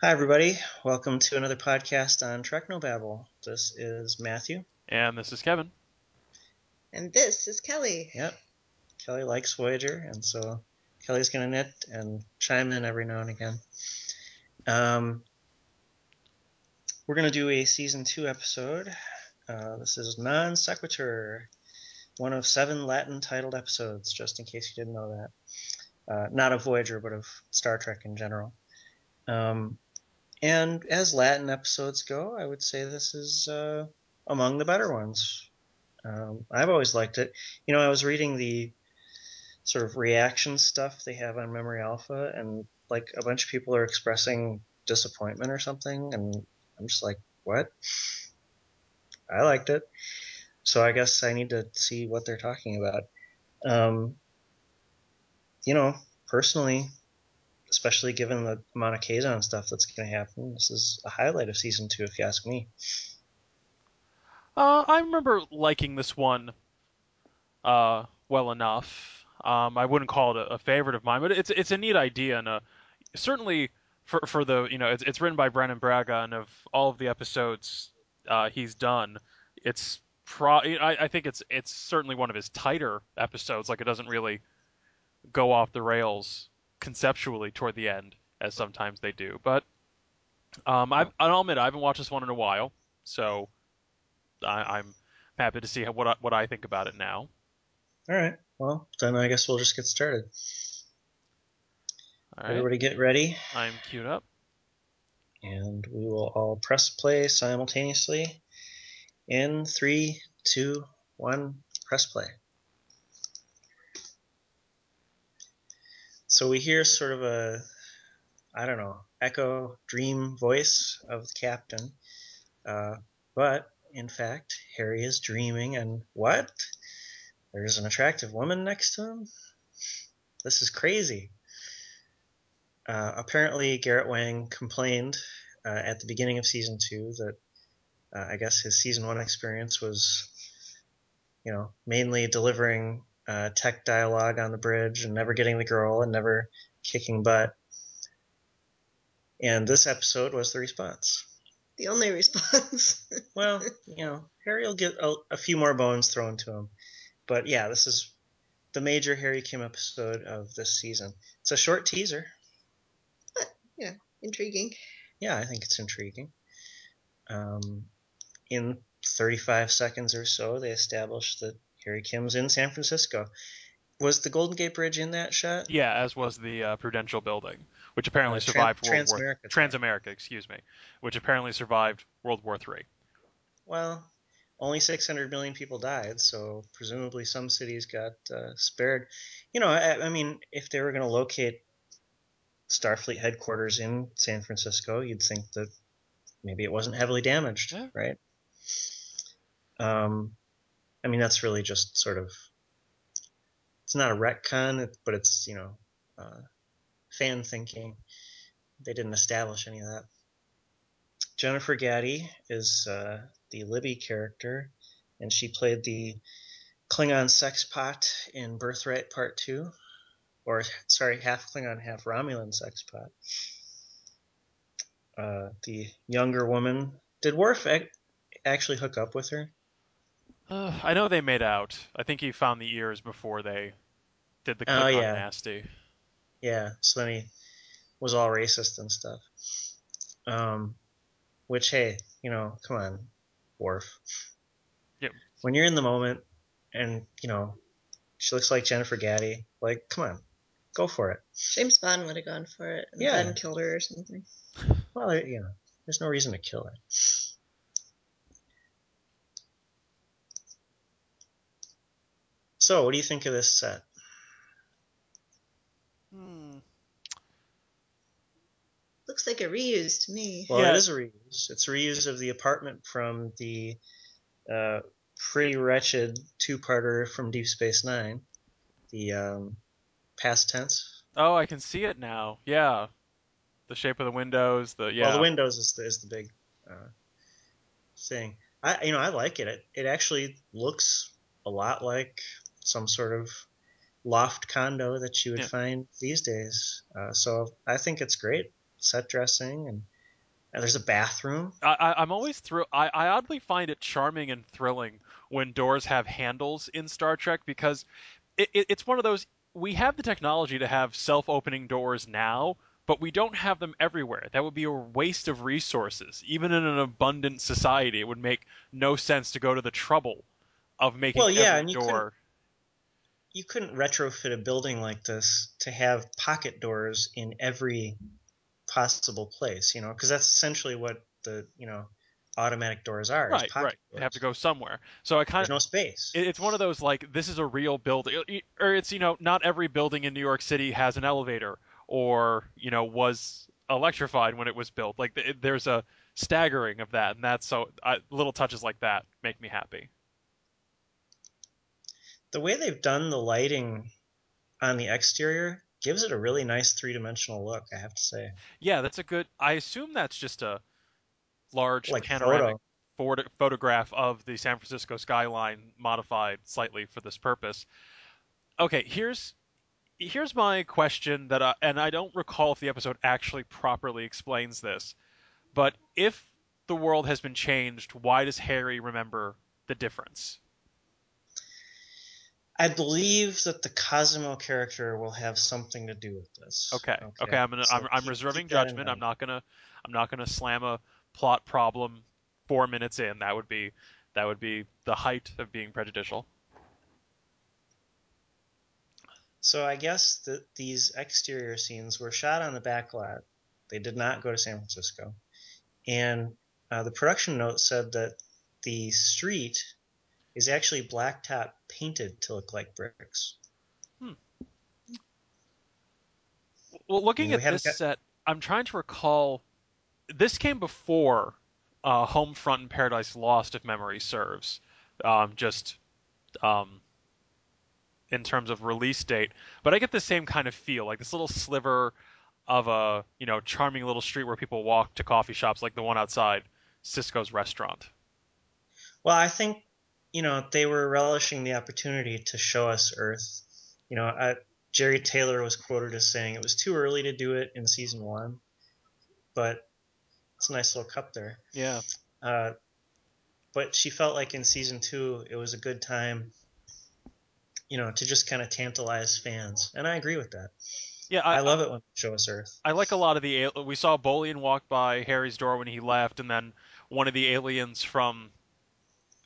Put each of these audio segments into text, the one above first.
Hi, everybody. Welcome to another podcast on Treknobabble. This is Matthew. And this is Kevin. And this is Kelly. Yep. Kelly likes Voyager, and so Kelly's going to knit and chime in every now and again. Um, we're going to do a season two episode. Uh, this is Non Sequitur, one of seven Latin titled episodes, just in case you didn't know that. Uh, not of Voyager, but of Star Trek in general. Um, and as Latin episodes go, I would say this is uh, among the better ones. Um, I've always liked it. You know, I was reading the sort of reaction stuff they have on Memory Alpha, and like a bunch of people are expressing disappointment or something, and I'm just like, what? I liked it. So I guess I need to see what they're talking about. Um, you know, personally, especially given the amount of Kazon stuff that's going to happen, this is a highlight of season two, if you ask me. Uh, I remember liking this one uh, well enough. Um, I wouldn't call it a, a, favorite of mine, but it's it's a neat idea and a, certainly for for the you know it's it's written by Brannon Braga and of all of the episodes uh, he's done, it's pro. I, I think it's it's certainly one of his tighter episodes. Like it doesn't really go off the rails conceptually toward the end, as sometimes they do. But um, I've, I'll admit I haven't watched this one in a while, so I, am happy to see how, what I, what I think about it now. All right. Well, then I guess we'll just get started. All right. Everybody get ready. I'm queued up. And we will all press play simultaneously. In three, two, one, press play. So we hear sort of a, I don't know, echo dream voice of the captain. Uh, but in fact, Harry is dreaming, and what? There's an attractive woman next to him? This is crazy. Uh, apparently, Garrett Wang complained uh, at the beginning of season two that uh, I guess his season one experience was, you know, mainly delivering uh, tech dialogue on the bridge and never getting the girl and never kicking butt. And this episode was the response. The only response. well, you know, Harry will get a, a, few more bones thrown to him. But yeah, this is the major Harry Kim episode of this season. It's a short teaser. But, yeah, intriguing. Yeah, I think it's intriguing. Um, in 35 seconds or so, they establish that Harry Kim's in San Francisco. Was the Golden Gate Bridge in that shot? Yeah, as was the uh, Prudential Building, which apparently uh, survived World War Transamerica, excuse me, which apparently survived World War Three. Well, only 600 million people died, so presumably some cities got uh, spared. You know, I, I mean, if they were going to locate Starfleet headquarters in San Francisco, you'd think that maybe it wasn't heavily damaged, yeah. right? Um, I mean, that's really just sort of it's not a retcon, but it's you know uh, fan thinking. They didn't establish any of that. Jennifer Gatti is uh, the Libby character, and she played the Klingon sex pot in Birthright Part Two, or sorry, half Klingon, half Romulan sex pot. Uh, the younger woman. Did Worf actually hook up with her? Uh, I know they made out. I think he found the ears before they did the click oh, yeah. nasty. Yeah, so then he was all racist and stuff. Um, which hey, you know, come on, Worf. Yep. When you're in the moment, and you know, she looks like Jennifer Gatti. Like, come on, go for it. James Bond would have gone for it and yeah. then killed her or something. Well, you know, there's no reason to kill her. So, what do you think of this set? Hmm. Looks like a reuse to me. Well, yeah. it is a reuse. It's a reuse of the apartment from the uh, pretty wretched two-parter from Deep Space Nine, the um, past tense. Oh, I can see it now. Yeah, the shape of the windows. The yeah. Well, the windows is the, is the big uh, thing. I you know I like it. It it actually looks a lot like some sort of loft condo that you would yeah. find these days. Uh, so I think it's great. set dressing, and, and there's a bathroom. I, I, I'm always thrill. I, I oddly find it charming and thrilling when doors have handles in Star Trek because it, it, it's one of those. We have the technology to have self-opening doors now, but we don't have them everywhere. That would be a waste of resources. Even in an abundant society, it would make no sense to go to the trouble of making Well, yeah, every and you door. You couldn't retrofit a building like this to have pocket doors in every possible place, you know, because that's essentially what the you know automatic doors are. Right, pocket right. They have to go somewhere. So I kind There's of no space. it- it's one of those like this is a real building or it's you know not every building in New York City has an elevator or you know was electrified when it was built like th- there's a staggering of that and that's so I, little touches like that make me happy the way they've done the lighting on the exterior gives it a really nice three dimensional look. I have to say, yeah that's a good I assume that's just a large like panoramic photo. photo- photograph of the San Francisco skyline modified slightly for this purpose. Okay, here's here's my question that I, and I don't recall if the episode actually properly explains this, but if the world has been changed, why does Harry remember the difference? I believe that the Cosimo character will have something to do with this. Okay, okay, I'm gonna so I'm, I'm reserving keep that in judgment. I'm not gonna I'm not gonna slam a plot problem four minutes in. That would be that would be the height of being prejudicial. So I guess that these exterior scenes were shot on the back lot. They did not go to San Francisco, and uh, the production note said that the street is actually blacktop painted to look like bricks. Well, looking at this got- set, I'm trying to recall. This came before uh, Homefront and Paradise Lost, if memory serves. Um, just um, in terms of release date, but I get the same kind of feel, like this little sliver of a you know charming little street where people walk to coffee shops, like the one outside Sisko's restaurant. Well, I think you know they were relishing the opportunity to show us Earth. You know, I, Jeri Taylor was quoted as saying it was too early to do it in season one, but it's a nice little cup there. Yeah. Uh, but she felt like in season two it was a good time, you know, to just kind of tantalize fans, and I agree with that. Yeah, I, I, love it when they show us Earth. I like a lot of the we saw Bolian walk by Harry's door when he left, and then one of the aliens from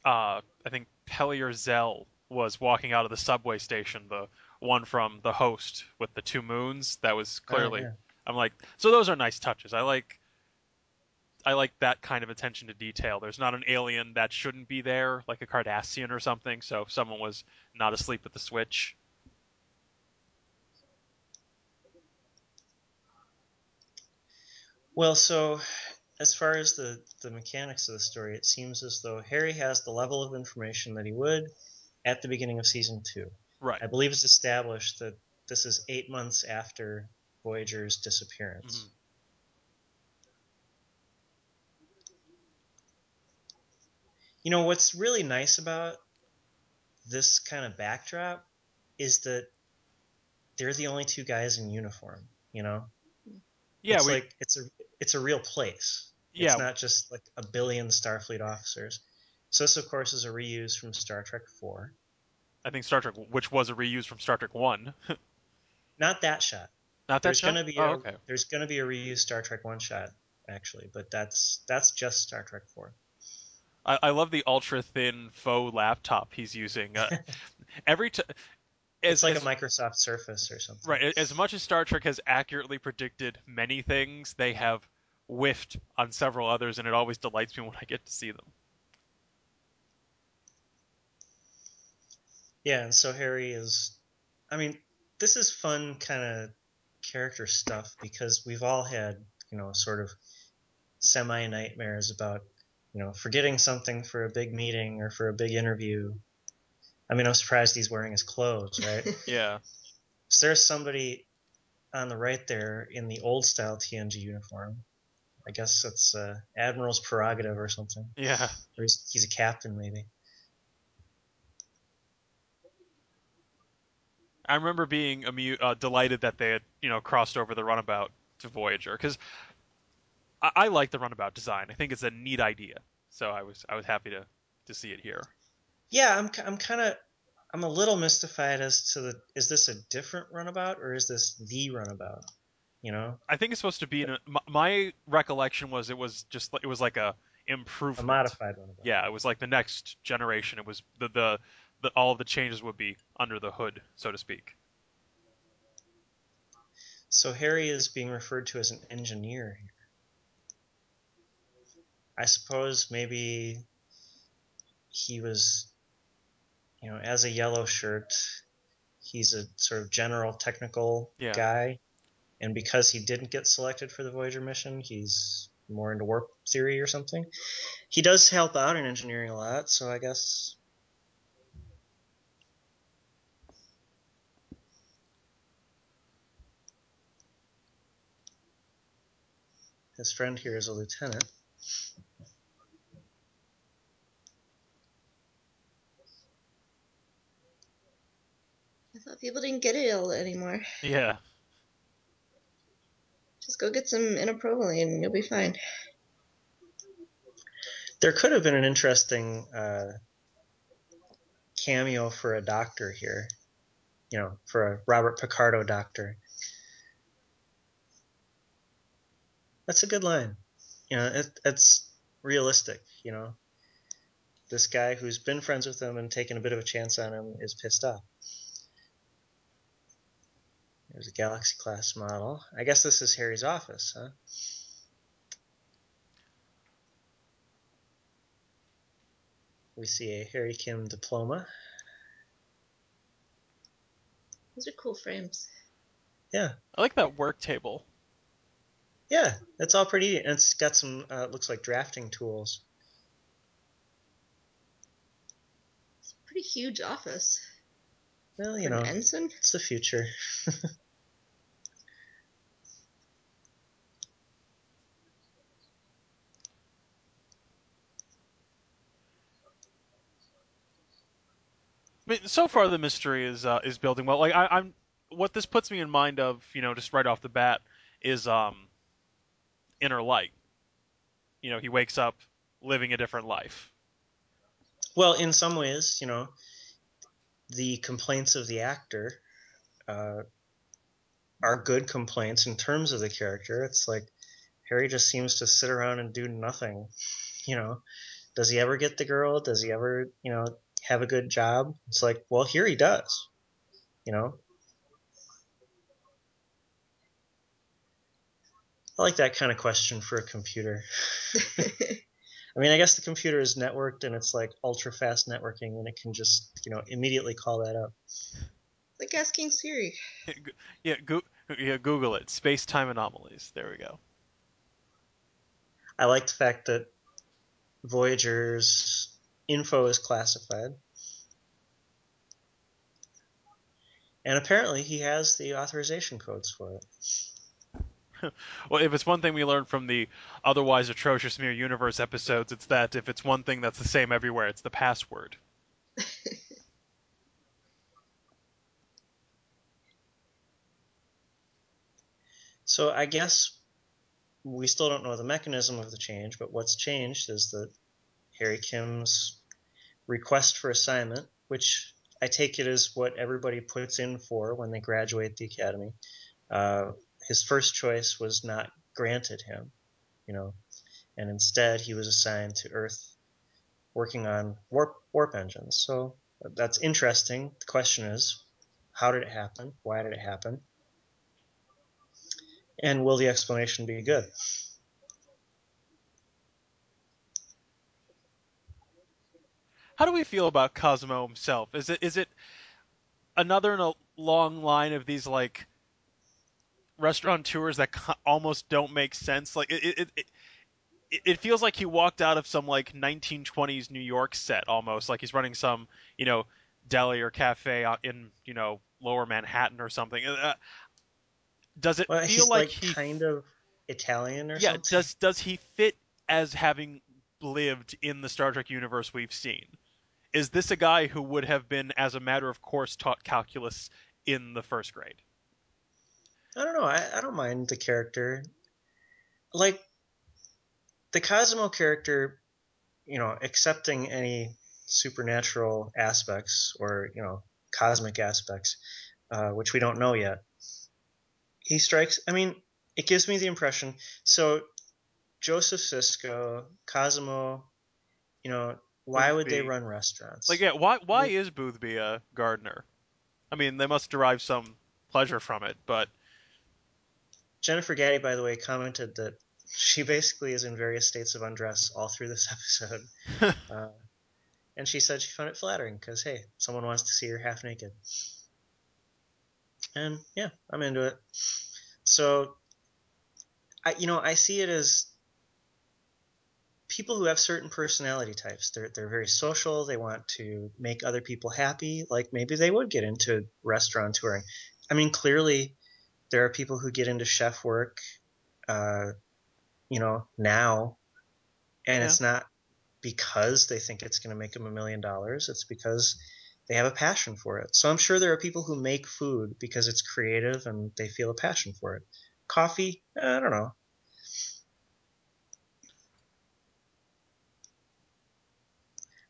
uh, I think Peliar Zel was walking out of the subway station, the one from the host with the two moons. That was oh, clearly Oh, yeah. I'm like, so those are nice touches. I like I like that kind of attention to detail. There's not an alien that shouldn't be there, like a Cardassian or something. So if someone was not asleep at the switch, Well, so as far as the, the mechanics of the story, it seems as though Harry has the level of information that he would at the beginning of season two. right? I believe it's established that this is eight months after Voyager's disappearance. Mhm. You know, what's really nice about this kind of backdrop is that they're the only two guys in uniform, you know? Yeah, it's we like it's a it's a real place. Yeah It's not just like a billion Starfleet officers. So this of course is a reuse from Star Trek 4. I think Star Trek, which was a reuse from Star Trek One. Not that shot. Not that There's shot? gonna be oh, a okay. there's gonna be a reused Star Trek 1 shot actually, but that's that's just Star Trek 4. I, I love the ultra thin faux laptop he's using. Uh, every time, It's like as, a Microsoft Surface or something. right. As much as Star Trek has accurately predicted many things, they have whiffed on several others, and it always delights me when I get to see them. Yeah, and so Harry is I mean, this is fun kind of character stuff because we've all had, you know, sort of semi nightmares about, you know, forgetting something for a big meeting or for a big interview. I mean, I'm surprised he's wearing his clothes, right? Yeah. so there's somebody on the right there in the old style TNG uniform. I guess that's uh, Admiral's prerogative or something. Yeah. Or he's, he's a captain, maybe. I remember being amu- uh, delighted that they had, you know, crossed over the runabout to Voyager because I, I like the runabout design. I think it's a neat idea. So I was I was happy to to see it here. Yeah, I'm I'm kind of I'm a little mystified as to the is this a different runabout or is this the runabout? You know, I think it's supposed to be. An, my, my recollection was it was just it was like a improvement, a modified runabout. Yeah, it was like the next generation. It was the the, the all of the changes would be under the hood, so to speak. So Harry is being referred to as an engineer here. I suppose maybe he was, you know, as a yellow shirt, he's a sort of general technical Yeah. guy. And because he didn't get selected for the Voyager mission, he's more into warp theory or something. He does help out in engineering a lot, so I guess. His friend here is a lieutenant. I thought people didn't get ill anymore. Yeah. Just go get some inaprovaline and you'll be fine. There could have been an interesting uh, cameo for a doctor here. You know, for a Robert Picardo doctor. That's a good line. You know, it, it's realistic. You know, this guy who's been friends with him and taken a bit of a chance on him is pissed off. There's a Galaxy class model. I guess this is Harry's office, huh? We see a Harry Kim diploma. Those are cool frames. Yeah. I like that work table. Yeah, it's all pretty. And it's got some, uh, looks like drafting tools. It's a pretty huge office. Well, you For know, ensign? it's the future. So far the mystery is uh, is building well. Like I, I'm, what this puts me in mind of, you know, just right off the bat, is um, Inner Light. You know, he wakes up living a different life. Well, in some ways, you know, the complaints of the actor uh, are good complaints in terms of the character. It's like Harry just seems to sit around and do nothing. You know, does he ever get the girl? Does he ever, you know, have a good job? It's like, well, here he does. You know, I like that kind of question for a computer. I mean, I guess the computer is networked and it's like ultra fast networking, and it can just, you know, immediately call that up. like asking Siri. yeah, go, yeah, Google it. Space time anomalies. There we go. I like the fact that Voyager's info is classified. And apparently he has the authorization codes for it. Well, if it's one thing we learned from the otherwise atrocious Mirror Universe episodes, it's that if it's one thing that's the same everywhere, it's the password. So I guess we still don't know the mechanism of the change, but what's changed is that Harry Kim's request for assignment, which I take it is what everybody puts in for when they graduate the academy. Uh, his first choice was not granted him, you know, and instead he was assigned to Earth, working on warp warp engines. So that's interesting. The question is, how did it happen? Why did it happen? And will the explanation be good? How do we feel about Cosmo himself? Is it is it another in a long line of these like restaurateurs that almost don't make sense? Like it it, it it feels like he walked out of some like 1920s New York set almost, like he's running some you know deli or cafe in you know lower Manhattan or something. Uh, does it well, feel like, like he kind of Italian or yeah, something? does does he fit as having lived in the Star Trek universe we've seen? Is this a guy who would have been, as a matter of course, taught calculus in the first grade? I don't know. I, I don't mind the character. Like the Cosmo character, you know, accepting any supernatural aspects or you know cosmic aspects, uh, which we don't know yet. He strikes. I mean, it gives me the impression. So Joseph Sisko, Cosmo, you know, why would they run restaurants? Like, yeah, why why is Boothby a gardener? I mean, they must derive some pleasure from it, but Jennifer Gatti, by the way, commented that she basically is in various states of undress all through this episode. uh, and she said she found it flattering because, hey, someone wants to see her half naked. And yeah, I'm into it. So, I, you know, I see it as people who have certain personality types. They're, they're very social. They want to make other people happy. Like maybe they would get into restaurant touring. I mean, clearly there are people who get into chef work, uh, you know, now, and Yeah. it's not because they think it's going to make them a million dollars. It's because they have a passion for it. So I'm sure there are people who make food because it's creative and they feel a passion for it. Coffee, I don't know.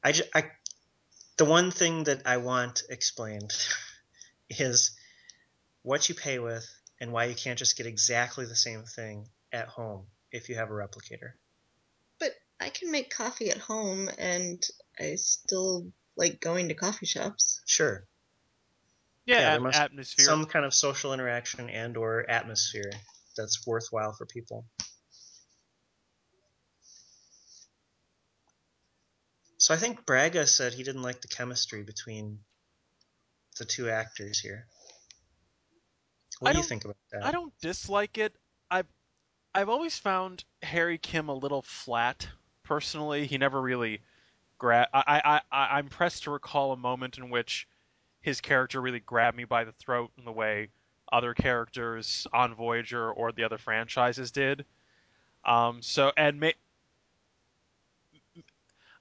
I, ju- I the one thing that I want explained is what you pay with and why you can't just get exactly the same thing at home if you have a replicator. But I can make coffee at home and I still like going to coffee shops. Sure, yeah, Yeah, at- atmosphere. some kind of social interaction and or atmosphere that's worthwhile for people. So I think Braga said he didn't like the chemistry between the two actors here. What I do you think about that? I don't dislike it. I've I've always found Harry Kim a little flat. Personally, he never really gra- I, I, I I'm pressed to recall a moment in which his character really grabbed me by the throat in the way other characters on Voyager or the other franchises did. Um, so and ma-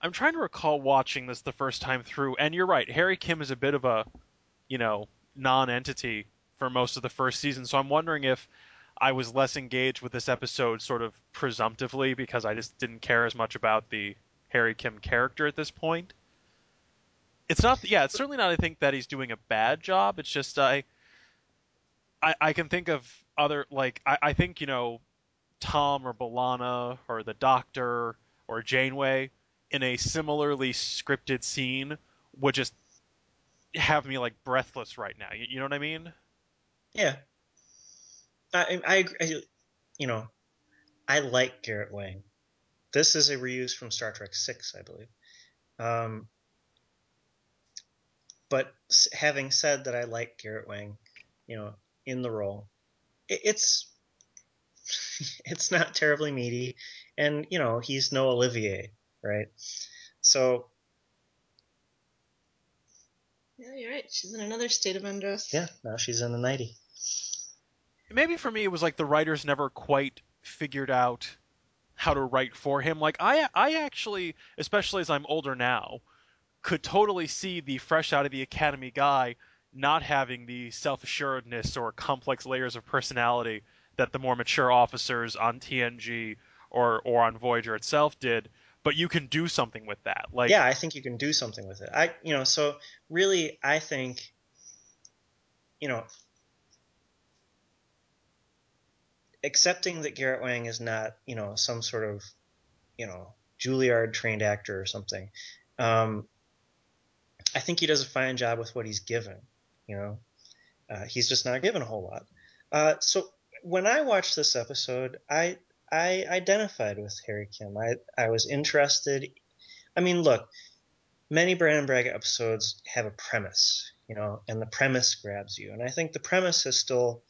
I'm trying to recall watching this the first time through, and you're right. Harry Kim is a bit of a, you know, non-entity for most of the first season. So I'm wondering if I was less engaged with this episode, sort of presumptively, because I just didn't care as much about the Harry Kim character at this point. It's not, yeah, it's certainly not. I think that he's doing a bad job. It's just I, I, I can think of other like I, I think you know, Tom or B'Elanna or the Doctor or Janeway in a similarly scripted scene would just have me like breathless right now. You, you know what I mean? Yeah. I, I. I- You know, I like Garrett Wang. This is a reuse from Star Trek Six, I believe. Um, but having said that, I like Garrett Wang, you know, in the role. It, it's it's not terribly meaty, and you know, he's no Olivier, right? So Yeah, you're right. She's in another state of undress. yeah, now she's in the nighty. maybe for me it was like the writers never quite figured out how to write for him. Like I I actually, especially as I'm older now, could totally see the fresh out of the academy guy not having the self-assuredness or complex layers of personality that the more mature officers on TNG or or on Voyager itself did. But you can do something with that. Like yeah, I think you can do something with it. I, you know, so really, I think, you know, accepting that Garrett Wang is not, you know, some sort of, you know, Juilliard trained actor or something. Um, I think he does a fine job with what he's given. You know, uh, he's just not given a whole lot. Uh, so when I watched this episode, I I identified with Harry Kim. I I was interested. I mean, look, many Brannon Braga episodes have a premise, you know, and the premise grabs you. And I think the premise is still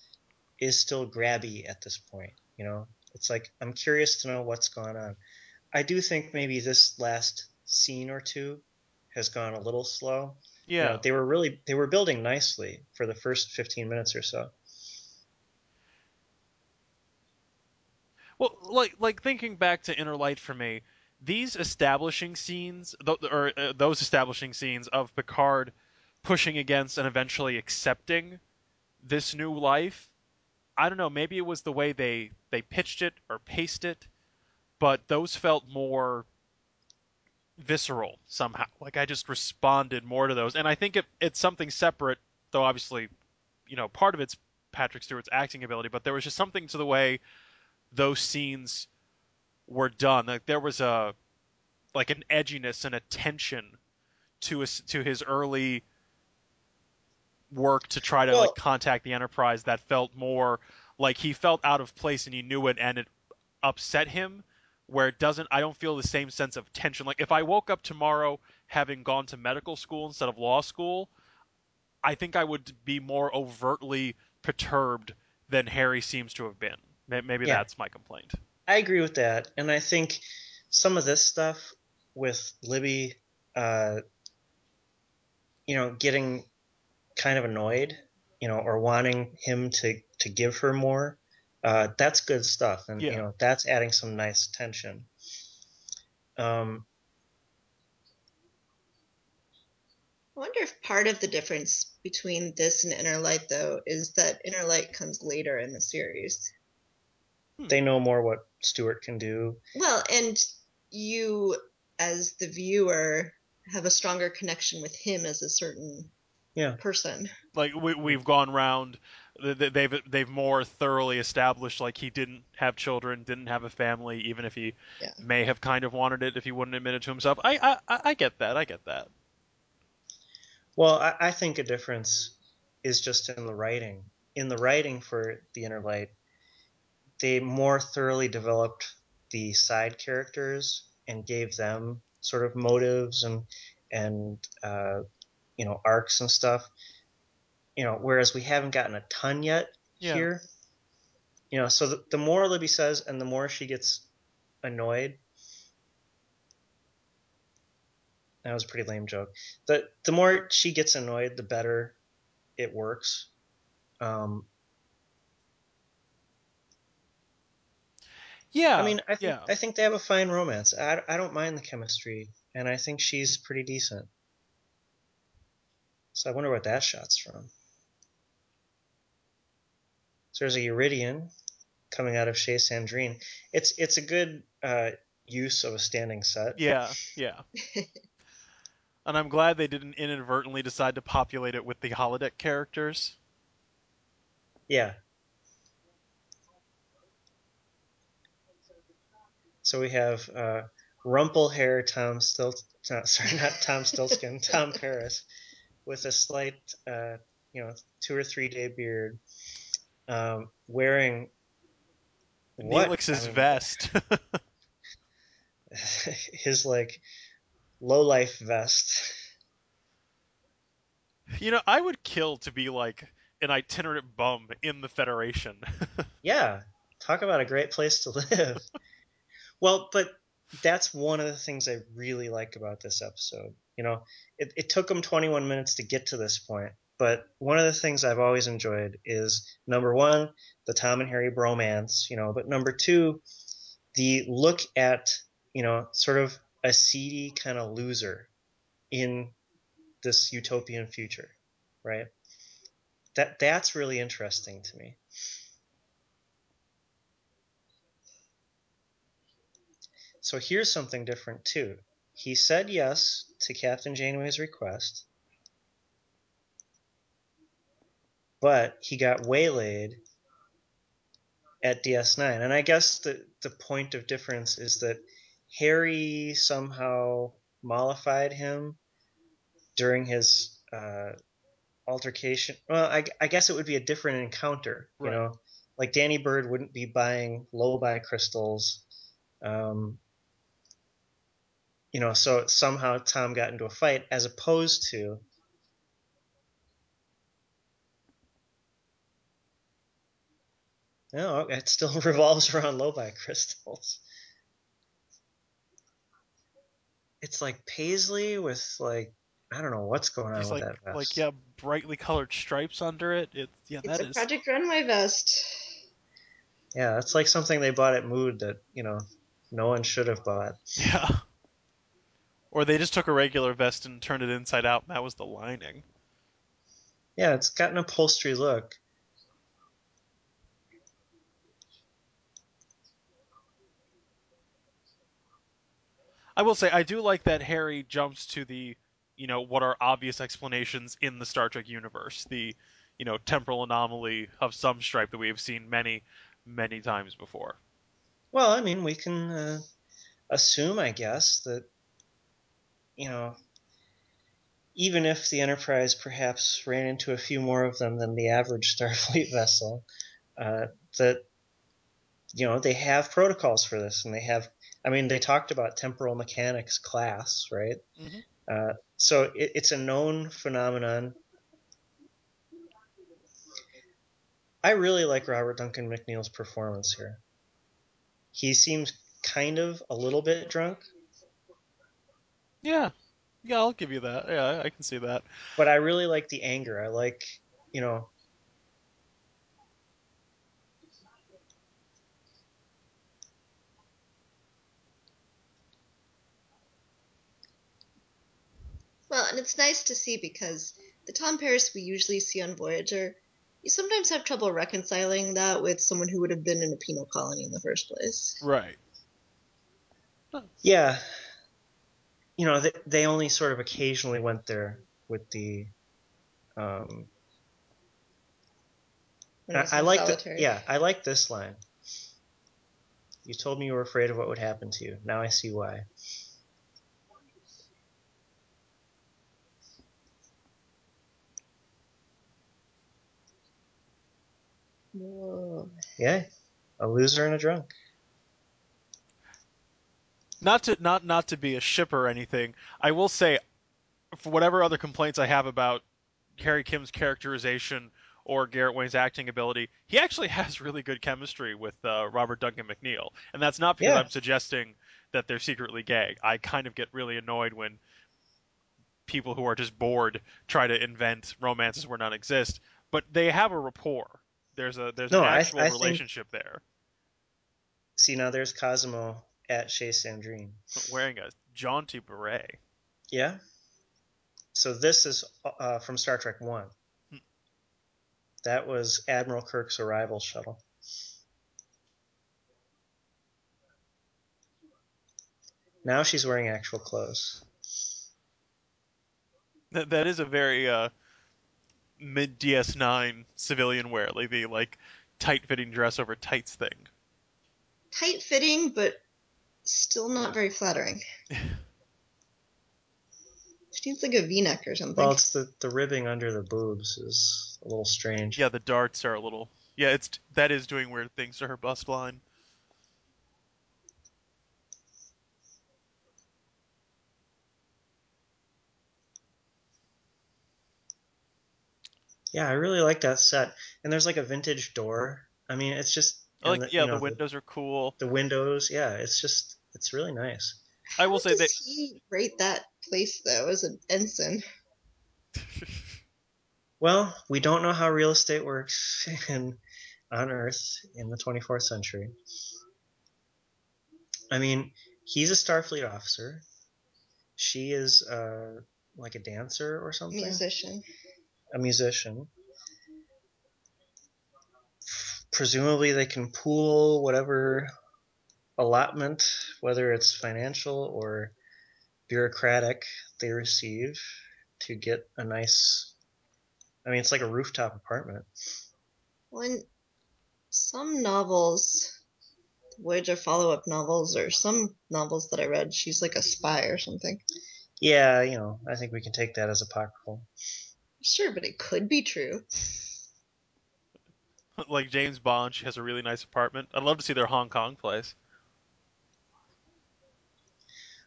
is still grabby at this point. You know, it's like I'm curious to know what's going on. I do think maybe this last scene or two has gone a little slow. You yeah. know, they were really they were building nicely for the first 15 minutes or so. Well, like like thinking back to Inner Light for me, these establishing scenes, th- or uh, those establishing scenes of Picard pushing against and eventually accepting this new life, I don't know, maybe it was the way they they pitched it or paced it, but those felt more visceral somehow. Like I just responded more to those, and I think it, it's something separate, though. Obviously, you know, part of it's Patrick Stewart's acting ability, but there was just something to the way those scenes were done. Like there was a like an edginess and a tension to his to his early work to try to Well- like contact the Enterprise that felt more like he felt out of place and he knew it and it upset him where it doesn't I don't feel the same sense of tension like if I woke up tomorrow having gone to medical school instead of law school I think I would be more overtly perturbed than Harry seems to have been maybe Yeah. that's my complaint I agree with that, and I think some of this stuff with Libby, uh, you know, getting kind of annoyed, you know, or wanting him to to give her more, uh, that's good stuff, and Yeah. you know, that's adding some nice tension. Um, I wonder if part of the difference between this and Inner Light, though, is that Inner Light comes later in the series. Hmm. they know more what Stewart can do. Well, and you, as the viewer, have a stronger connection with him as a certain Yeah. person. like we, we've gone round th- th- they've they've more thoroughly established like he didn't have children didn't have a family even if he Yeah. may have kind of wanted it if he wouldn't admit it to himself i i, I- I get that i get that Well, I, I think a difference is just in the writing. In the writing for The Inner Light, they more thoroughly developed the side characters and gave them sort of motives and and uh, you know arcs and stuff. You know, whereas we haven't gotten a ton yet Yeah. here. You know, so the, the more Libby says, and the more she gets annoyed. That was a pretty lame joke. The the more she gets annoyed, the better it works. Um, yeah I mean, I think yeah I think they have a fine romance. I, I don't mind the chemistry, and I think she's pretty decent. So I wonder what that shot's from. So there's a Uridian coming out of Chez Sandrine. It's it's a good uh, use of a standing set. yeah yeah and i'm glad they didn't inadvertently decide to populate it with the holodeck characters Yeah. So we have uh, rumple hair Tom Stilt, no, sorry, not Tom Stiltskin, Tom Paris, with a slight, uh, you know, two or three day beard, um, wearing what? neelix's I mean, vest his like low life vest. you know i would kill to be like an itinerant bum in the federation Yeah, talk about a great place to live. Well, but that's one of the things I really like about this episode. You know, it, it took them 21 minutes to get to this point, but one of the things I've always enjoyed is number one, the Tom and Harry bromance, you know, but number two, the look at, you know, sort of a seedy kind of loser in this utopian future, right? That that's really interesting to me. So here's something different too. He said yes to Captain Janeway's request, but he got waylaid at DS9. And I guess the, the point of difference is that Harry somehow mollified him during his uh, altercation. Well, I, I guess it would be a different encounter, you Right. know? Like Danny Bird wouldn't be buying Lobi crystals. Um, you know, so somehow Tom got into a fight as opposed to no, oh, it still revolves around Lobi crystals. It's like paisley with like I don't know what's going on He's with like, that vest. like yeah, brightly colored stripes under it. It's yeah, It's that a is. Project Runway vest. Yeah, it's like something they bought at Mood that you know no one should have bought. Yeah. Or they just took a regular vest and turned it inside out, and that was the lining. Yeah, it's got an upholstery look. I will say I do like that Harry jumps to the, you know, what are obvious explanations in the Star Trek universe, the, you know, temporal anomaly of some stripe that we have seen many, many times before. Well, I mean, we can uh, assume, I guess, that you know, even if the Enterprise perhaps ran into a few more of them than the average Starfleet vessel, uh, that you know they have protocols for this, and they have. I mean, they talked about temporal mechanics class, right? Mhm. Uh, so it, it's a known phenomenon. I really like Robert Duncan McNeil's performance here. He seems kind of a little bit drunk, Yeah, yeah, I'll give you that. Yeah, I can see that. but I really like the anger. I like, you know, Well, and it's nice to see because the Tom Paris we usually see on Voyager, you sometimes have trouble reconciling that with someone who would have been in a penal colony in the first place. Right. yeah, you know, they, they only sort of occasionally went there with the. Um, I, I like the, yeah, I like this line. You told me you were afraid of what would happen to you. Now I see why. Whoa. Yeah, a loser and a drunk. Not to not not to be a shipper or anything. I will say, for whatever other complaints I have about Harry Kim's characterization or Garrett Wang's acting ability, he actually has really good chemistry with uh, Robert Duncan McNeil, and that's not because Yeah. I'm suggesting that they're secretly gay. I kind of get really annoyed when people who are just bored try to invent romances where none exist, but they have a rapport. There's a there's No, an actual I think- relationship there. See, now there's Cosimo at Chez Sandrine. Wearing a jaunty beret. Yeah. So this is uh, from Star Trek One. Hmm. That was Admiral Kirk's arrival shuttle. Now she's wearing actual clothes. That that is a very uh, mid DS9 civilian wear, like the like tight fitting dress over tights thing. Tight fitting, but still not very flattering. She needs like a V-neck or something. Well, it's the, the ribbing under the boobs is a little strange. Yeah, the darts are a little. Yeah, it's that is doing weird things to her bust line. Yeah, I really like that set. And there's like a vintage door. I mean, it's just I and like the- yeah, you know, the windows are cool. The, windows, yeah, it's just it's really nice. I will How say does that he rate that place though as an ensign? Well, we don't know how real estate works in on Earth in the 24th century. I mean, he's a Starfleet officer. She is uh, like a dancer or something, Musician. a musician. Presumably, they can pool whatever allotment, whether it's financial or bureaucratic, they receive to get a nice. I mean, it's like a rooftop apartment. When some novels, Voyager follow-up novels, or some novels that I read, she's like a spy or something. Yeah, you know, I think we can take that as apocryphal. Sure, but it could be true. like James Bond, she has a really nice apartment. I'd love to see their Hong Kong place.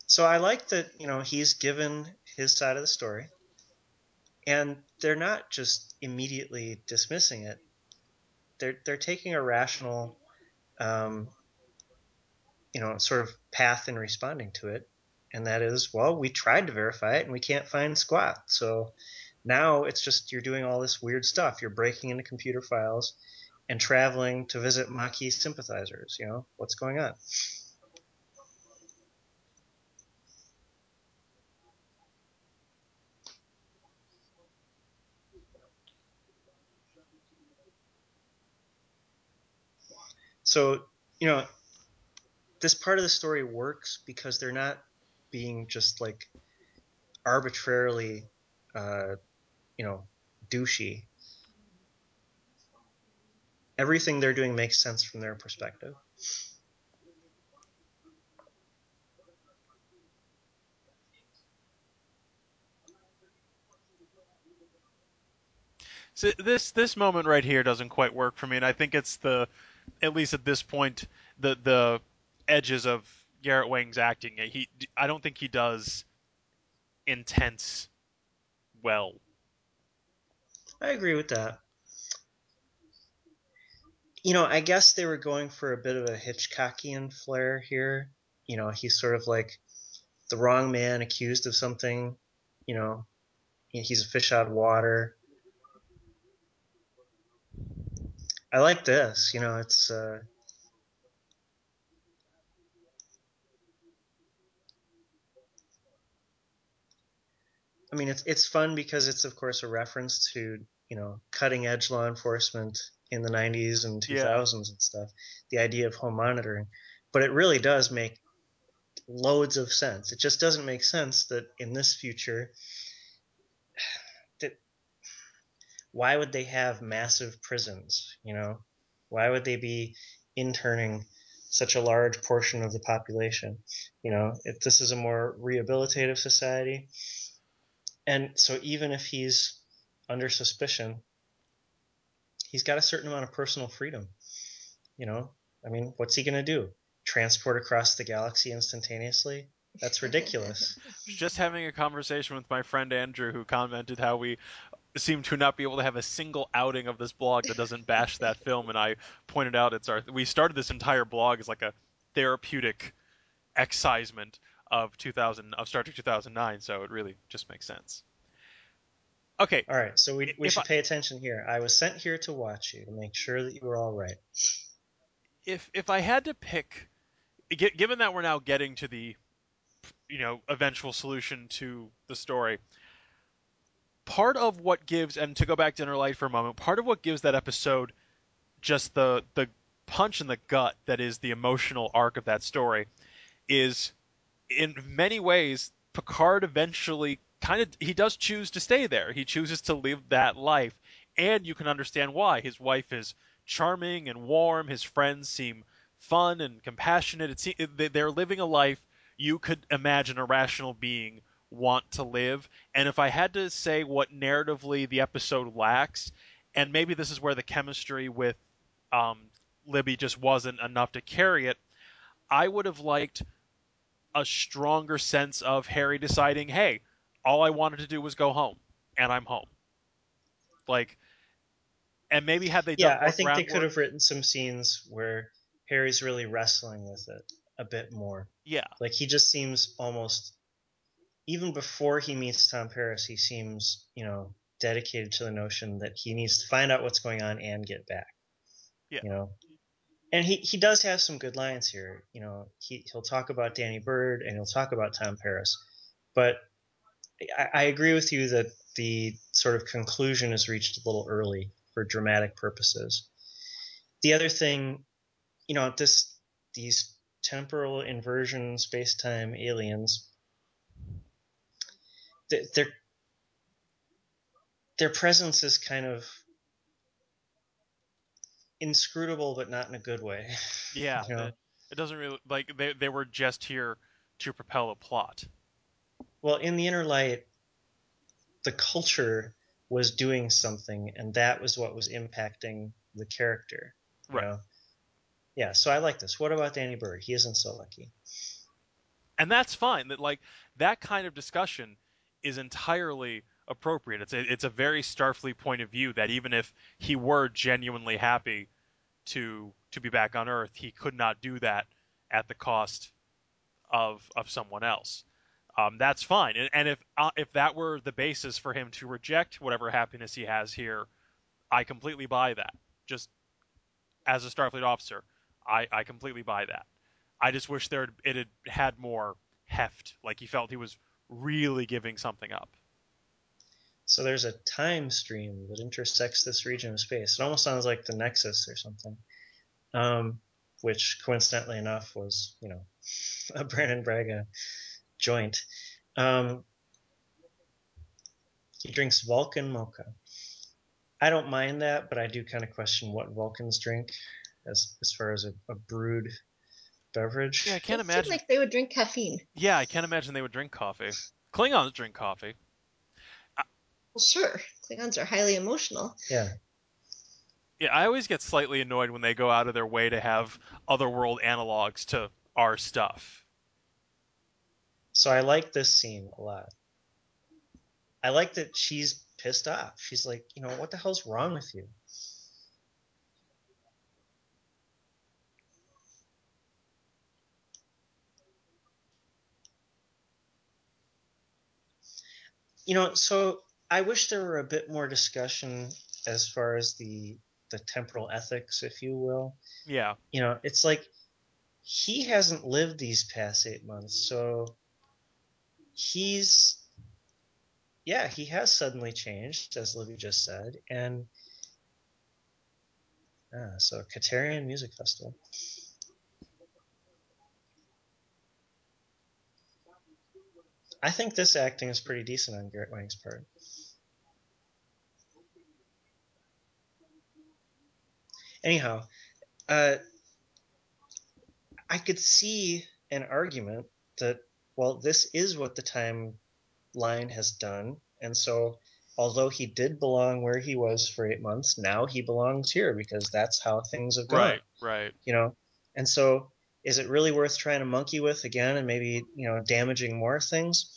So I like that, you know, he's given his side of the story, and they're not just immediately dismissing it. They're they're taking a rational, um, you know, sort of path in responding to it, and that is, well, we tried to verify it and we can't find squat. So now it's just you're doing all this weird stuff. You're breaking into computer files and traveling to visit Maquis sympathizers. You know, what's going on? So, you know, this part of the story works because they're not being just like arbitrarily, uh, you know, douchey. Everything they're doing makes sense from their perspective. So this this moment right here doesn't quite work for me, and I think it's the, at least at this point, the the edges of Garrett Wang's acting. He I don't think he does intense well. I agree with that. You know, I guess they were going for a bit of a Hitchcockian flair here. You know, he's sort of like the wrong man accused of something. You know, he's a fish out of water. I like this. You know, it's uh, I mean, it's it's fun because it's of course a reference to you know cutting edge law enforcement in the 90s and 2000s Yeah. and stuff. The idea of home monitoring, but it really does make loads of sense. It just doesn't make sense that in this future that why would they have massive prisons? You know, why would they be interning such a large portion of the population? You know, if this is a more rehabilitative society, and so even if he's under suspicion, he's got a certain amount of personal freedom. You know, I mean, what's he going to do? Transport across the galaxy instantaneously? That's ridiculous. Just having a conversation with my friend Andrew, who commented how we seem to not be able to have a single outing of this blog that doesn't bash that film, and I pointed out it's our we started this entire blog as like a therapeutic excisement of 2000 of Star Trek 2009, so it really just makes sense. Okay, All right, so we, we If should I- pay attention here. I was sent here to watch you to make sure that you were all right. if if I had to pick, given that we're now getting to the, you know, eventual solution to the story, part of what gives, and to go back to Inner Light for a moment, part of what gives that episode just the the punch in the gut that is the emotional arc of that story is, in many ways, Picard eventually kind of he does choose to stay there. He chooses to live that life, and you can understand why. His wife is charming and warm. His friends seem fun and compassionate. It's they- they're living a life you could imagine a rational being want to live. And if I had to say what narratively the episode lacks, and maybe this is where the chemistry with um, Libby just wasn't enough to carry it, I would have liked a stronger sense of Harry deciding, hey, all I wanted to do was go home, and I'm home. Like, and maybe had they Yeah, I think they could have written some scenes where Harry's really wrestling with it a bit more. Yeah, Like he just seems almost even before he meets Tom Paris, he seems, you know, dedicated to the notion that he needs to find out what's going on and get back. Yeah. You know. And he, he does have some good lines here. You know, he he'll talk about Danny Byrd and he'll talk about Tom Paris. But I, I agree with you that the sort of conclusion is reached a little early for dramatic purposes. The other thing, you know, this these temporal inversion space-time aliens th- their their presence is kind of inscrutable but not in a good way yeah. you know? It, it doesn't really like they they were just here to propel a plot. Well in the inner light the culture was doing something and that was what was impacting the character Right. know? yeah so i like this what about danny byrd he isn't so lucky and that's fine. That like that kind of discussion is entirely appropriate. It's a, it's a very Starfleet point of view that even if he were genuinely happy to to be back on Earth, he could not do that at the cost of of someone else. Um, that's fine. And, and if uh, if that were the basis for him to reject whatever happiness he has here, I completely buy that. Just as a Starfleet officer, I, I completely buy that. I just wish there it had had more heft. Like he felt he was really giving something up. so there's a time stream that intersects this region of space it almost sounds like the nexus or something um, which coincidentally enough was you know a brannon braga joint. Um, he drinks Vulcan mocha. I don't mind that, but I do kind of question what Vulcans drink as as far as a, a brewed beverage. Yeah, I can't it imagine. Like they would drink caffeine. Yeah, I can't imagine they would drink coffee. Klingons drink coffee. Well, sure. Klingons are highly emotional. Yeah. Yeah, I always get slightly annoyed when they go out of their way to have otherworld analogs to our stuff. So I like this scene a lot. I like that she's pissed off. She's like, you know, what the hell's wrong with you? You know, so I wish there were a bit more discussion as far as the the temporal ethics, if you will. Yeah. You know, it's like he hasn't lived these past eight months, so he's yeah, he has suddenly changed, as Livy just said, and ah, so Katerian Music Festival. I think this acting is pretty decent on Garrett Wang's part. Anyhow, uh, I could see an argument that, well, this is what the timeline has done. And so, although he did belong where he was for eight months, now he belongs here because that's how things have gone. Right. Right. You know? And so, is it really worth trying to monkey with again and maybe, you know, damaging more things?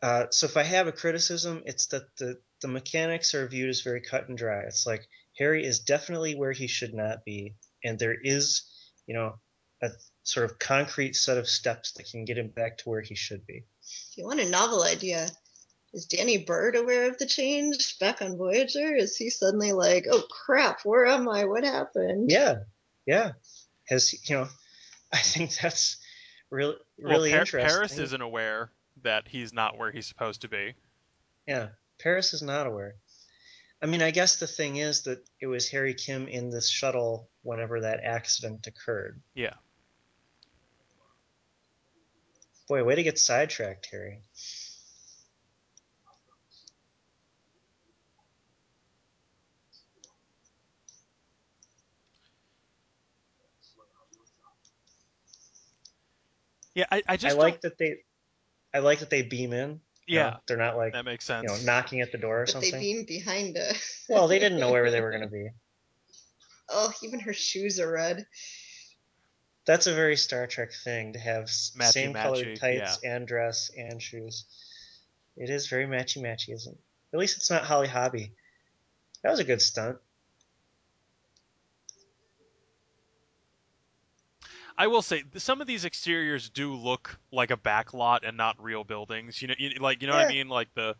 Uh, so, if I have a criticism, it's that the, the mechanics are viewed as very cut and dry. It's like Harry is definitely where he should not be. And there is, you know, a sort of concrete set of steps that can get him back to where he should be. If you want a novel idea, is Danny Byrd aware of the change back on Voyager? Is he suddenly like, oh crap, where am I? What happened? Yeah, yeah. Has you know? I think that's really really well, interesting. Paris isn't aware that he's not where he's supposed to be. Yeah, Paris is not aware. I mean, I guess the thing is that it was Harry Kim in this shuttle whenever that accident occurred. Yeah. Boy, way to get sidetracked, Harry. Yeah, I, I just I like don't- that they, I like that they beam in. Yeah, know, they're not like that makes sense. you sense. know knocking at the door or But they something. beam behind us. Well, they didn't know where they were going to be. Oh, even her shoes are red. That's a very Star Trek thing to have Matchy, same matchy, colored tights and dress and shoes. It is very matchy matchy, isn't it? At least it's not Holly Hobbie. That was a good stunt. I will say some of these exteriors do look like a back lot and not real buildings. You know, you, like you know what I mean? Like the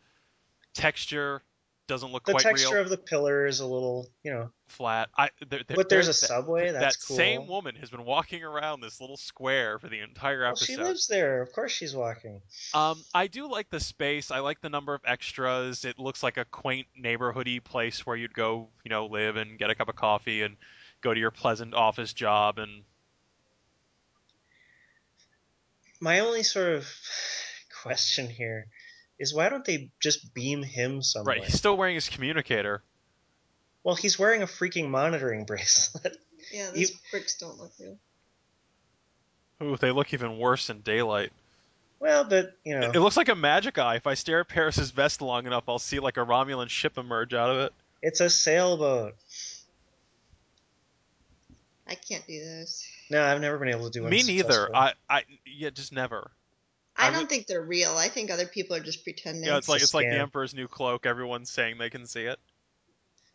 texture doesn't look The quite texture real. of the pillar is a little, you know, flat. I there, there- but there's a that- subway. That's that cool. same woman has been walking around this little square for the entire well, episode. she lives there. Of course, she's walking. Um, I do like the space. I like the number of extras. It looks like a quaint neighborhoody place where you'd go, you know, live and get a cup of coffee and go to your pleasant office job. And My only sort of question here is why don't they just beam him somewhere? right, he's still wearing his communicator. Well, he's wearing a freaking monitoring bracelet. Yeah, these bricks don't look real. Ooh, they look even worse in daylight. well, but you know, It looks like a magic eye. If I stare at Paris's vest long enough, I'll see like a Romulan ship emerge out of it. it's a sailboat. I can't do this. No, I've never been able to do one. Me neither. I, I, yeah, just never. I, I don't would- think they're real. I think other people are just pretending. Yeah, it's like a it's like the. Emperor's New Cloak. Everyone's saying they can see it.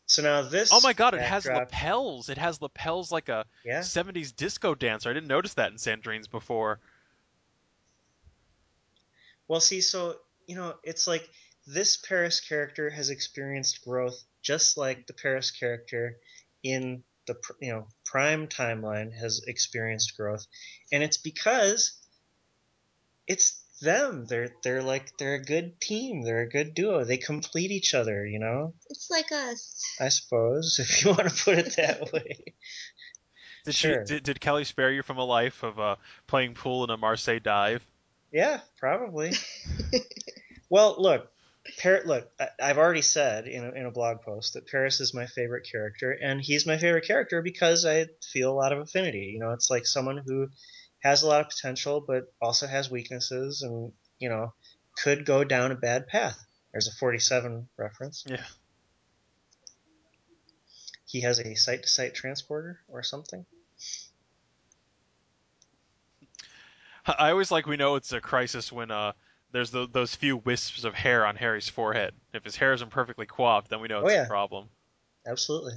So now this. Oh my god, it has backdrop- lapels. It has lapels like a Yeah. 70s disco dancer. I didn't notice that in Sandrines before. Well, see, so you know, it's like this Paris character has experienced growth just like the Paris character in the you know prime timeline has experienced growth, and it's because it's them. They're they're like they're a good team. They're a good duo. They complete each other. You know, It's like us. I suppose if you want to put it that way. Did Sure. she did, did Kelly spare you from a life of uh, playing pool in a Marseille dive? Yeah, probably. well, look, Par- look, I- I've already said in a, in a blog post that Paris is my favorite character, and he's my favorite character because I feel a lot of affinity. You know, it's like someone who has a lot of potential, but also has weaknesses, and you know, could go down a bad path. There's a 47 reference. Yeah. He has a site-to-site transporter or something. I always like we know it's a crisis when uh there's tho- those few wisps of hair on Harry's forehead. If his hair isn't perfectly coiffed, then we know Oh, it's yeah. a problem. Absolutely.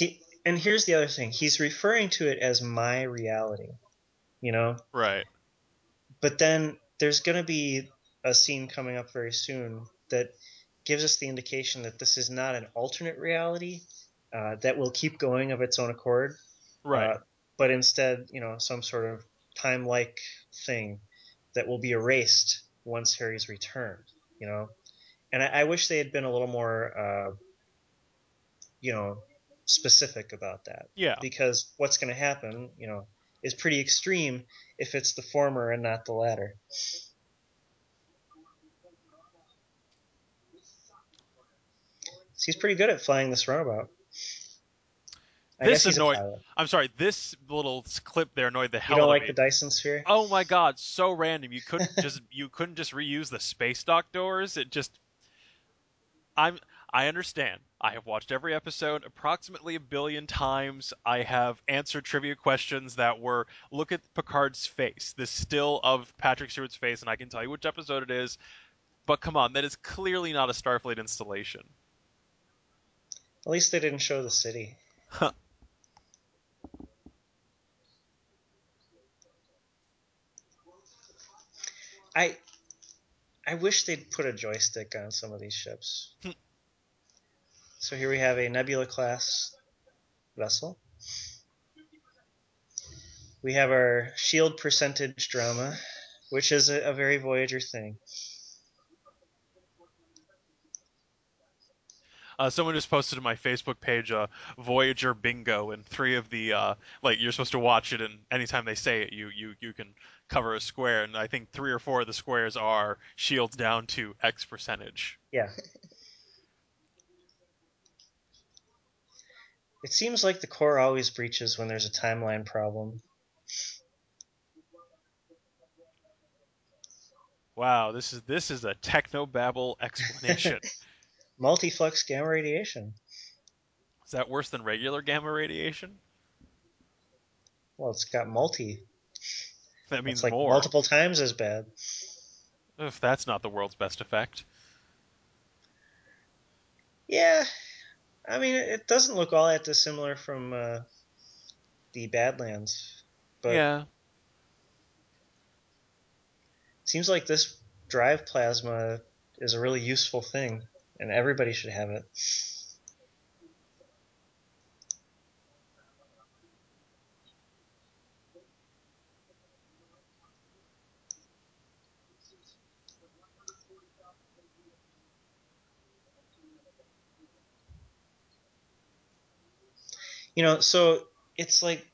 See, and here's the other thing. He's referring to it as my reality, you know? Right. But then there's going to be a scene coming up very soon that gives us the indication that this is not an alternate reality uh, that will keep going of its own accord, Right. uh, but instead, you know, some sort of time-like thing that will be erased once Harry's returned, you know. And I, I wish they had been a little more, uh, you know, specific about that yeah. because what's going to happen, you know, is pretty extreme if it's the former and not the latter. So he's pretty good at flying this robot. I this annoyed. I'm sorry. This little clip there annoyed the hell out of me. You don't like the. Dyson sphere? Oh my god, so random. You couldn't just you couldn't just reuse the space dock doors. It just I'm I understand. I have watched every episode approximately a billion times. I have answered trivia questions that were look at Picard's face, the still of Patrick Stewart's face, and I can tell you which episode it is. But come on, that is clearly not a Starfleet installation. At least they didn't show the city. Huh. I I wish they'd put a joystick on some of these ships. Hmm. So here we have a Nebula class vessel. We have our shield percentage drama, which is a, a very Voyager thing. Uh, someone just posted to my Facebook page a Voyager bingo, and three of the uh, like you're supposed to watch it, and anytime they say it, you you you can cover a square, and I think three or four of the squares are shields down to X percentage. Yeah. It seems like the core always breaches when there's a timeline problem. Wow, this is this is a technobabble explanation. Multiflux gamma radiation. is that worse than regular gamma radiation? Well, it's got multi. That means It's like more. multiple times as bad. If that's not the world's best effect. Yeah, I mean, it doesn't look all that dissimilar from uh, the Badlands, but yeah. it seems like this drive plasma is a really useful thing, and everybody should have it. You know, so it's like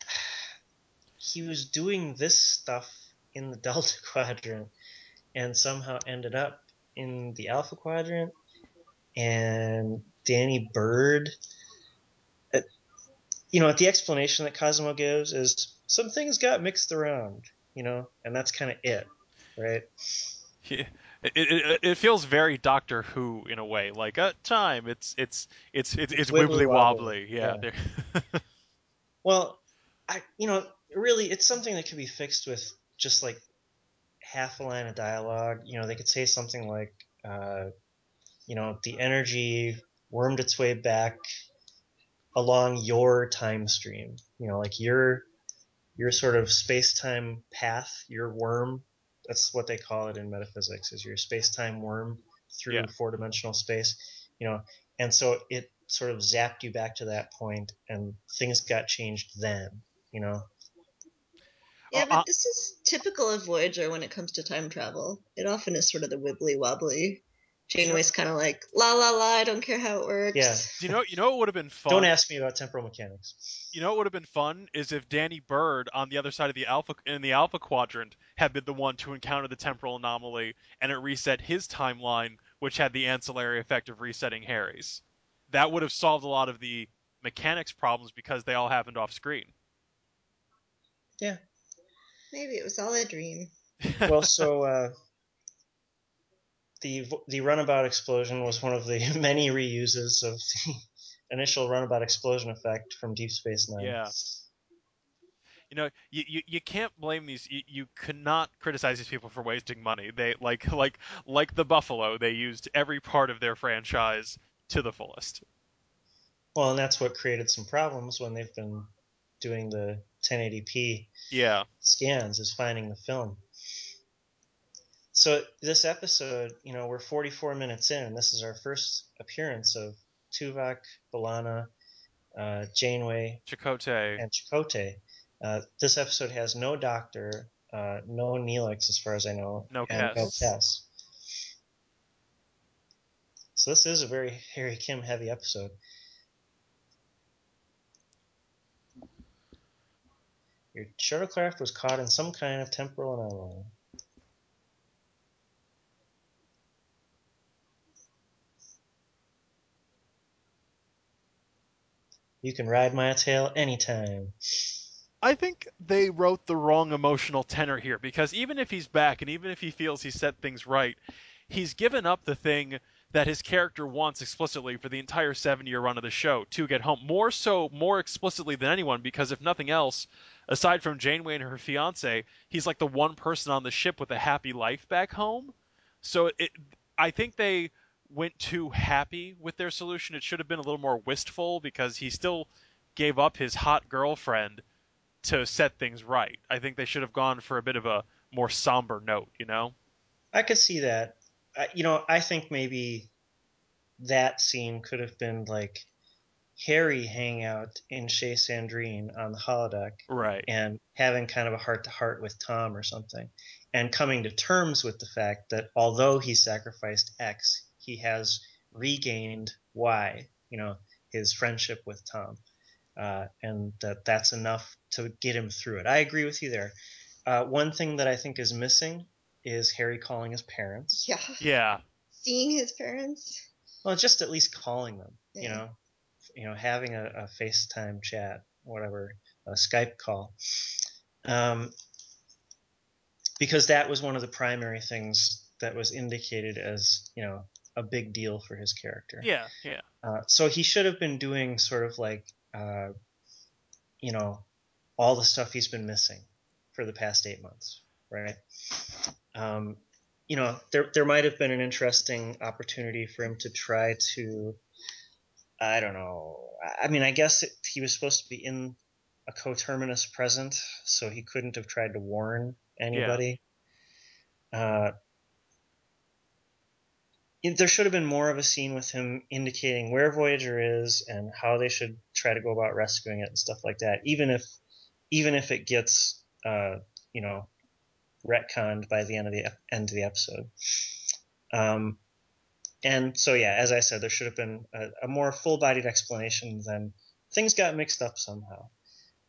he was doing this stuff in the Delta Quadrant and somehow ended up in the Alpha Quadrant. And Danny Byrd, uh, you know, the explanation that Cosmo gives is some things got mixed around, you know, and that's kind of it, right? Yeah. It, it, it feels very Doctor Who in a way, like uh, time. It's it's it's it's, it's wibbly wobbly. wibbly-wobbly, Yeah. yeah. Well, I, you know, really, it's something that could be fixed with just like half a line of dialogue. You know, they could say something like, uh, you know, the energy wormed its way back along your time stream. You know, like your your sort of space time path, your worm. That's what they call it in metaphysics. Is your space time worm through Yeah. four dimensional space. You know, and so it sort of zapped you back to that point, and things got changed then. You know. Yeah, Oh, but uh, this is typical of Voyager when it comes to time travel. It often is sort of the wibbly wobbly Janeway's kind of like la la la. I don't care how it works. Yeah. You know? You know what would have been fun? Don't ask me about temporal mechanics. You know what would have been fun is if Danny Byrd on the other side of the alpha in the alpha quadrant had been the one to encounter the temporal anomaly and it reset his timeline, which had the ancillary effect of resetting Harry's. That would have solved a lot of the mechanics problems because they all happened off screen. Yeah. Maybe it was all a dream. Well, so uh, the the runabout explosion was one of the many reuses of the initial runabout explosion effect from Deep Space Nine. Yeah. you know, you, you, you can't blame these. You, you cannot criticize these people for wasting money. They like like like the Buffalo. They used every part of their franchise to the fullest. Well, and that's what created some problems when they've been doing the 1080p Yeah. scans is finding the film. So this episode, you know, we're 44 minutes in. This is our first appearance of Tuvok, B'Elanna, uh, Janeway, Chakotay. and Chakotay. Uh, this episode has no doctor, uh, no Neelix, as far as I know, No and no. Kes. So this is a very Harry Kim heavy episode. Your shuttlecraft was caught in some kind of temporal anomaly. You can ride my tail anytime. I think they wrote the wrong emotional tenor here because even if he's back and even if he feels he set things right, he's given up the thing that his character wants explicitly for the entire seven year run of the show to get home. More so, more explicitly than anyone, because if nothing else, aside from Janeway and her fiance, he's like the one person on the ship with a happy life back home. So it, I think they went too happy with their solution. It should have been a little more wistful because he still gave up his hot girlfriend to set things right. I think they should have gone for a bit of a more somber note, you know? I could see that. I, you know, I think maybe that scene could have been like Harry hanging out in Chez Sandrine on the holodeck Right. and having kind of a heart to heart with Tom or something, and coming to terms with the fact that although he sacrificed X, he has regained why You know, his friendship with Tom, uh, and that that's enough to get him through it. I agree with you there. Uh, one thing that I think is missing is Harry calling his parents. Yeah. Yeah. Seeing his parents. Well, just at least calling them. Yeah. You know, you know, having a, a FaceTime chat, whatever, a Skype call. Um, because that was one of the primary things that was indicated as you know a big deal for his character. Yeah, yeah. Uh, so he should have been doing sort of like, uh, you know, all the stuff he's been missing for the past eight months, right? Um, you know, there there might have been an interesting opportunity for him to try to, I don't know. I- mean, I guess it, he was supposed to be in a coterminous present, so he couldn't have tried to warn anybody. Uh, it- there should have been more of a scene with him indicating where Voyager is and how they should try to go about rescuing it and stuff like that. Even if, even if it gets, uh, you know, retconned by the end of the end of the episode. Um, and so yeah, as I said, there should have been a, a more full-bodied explanation than things got mixed up somehow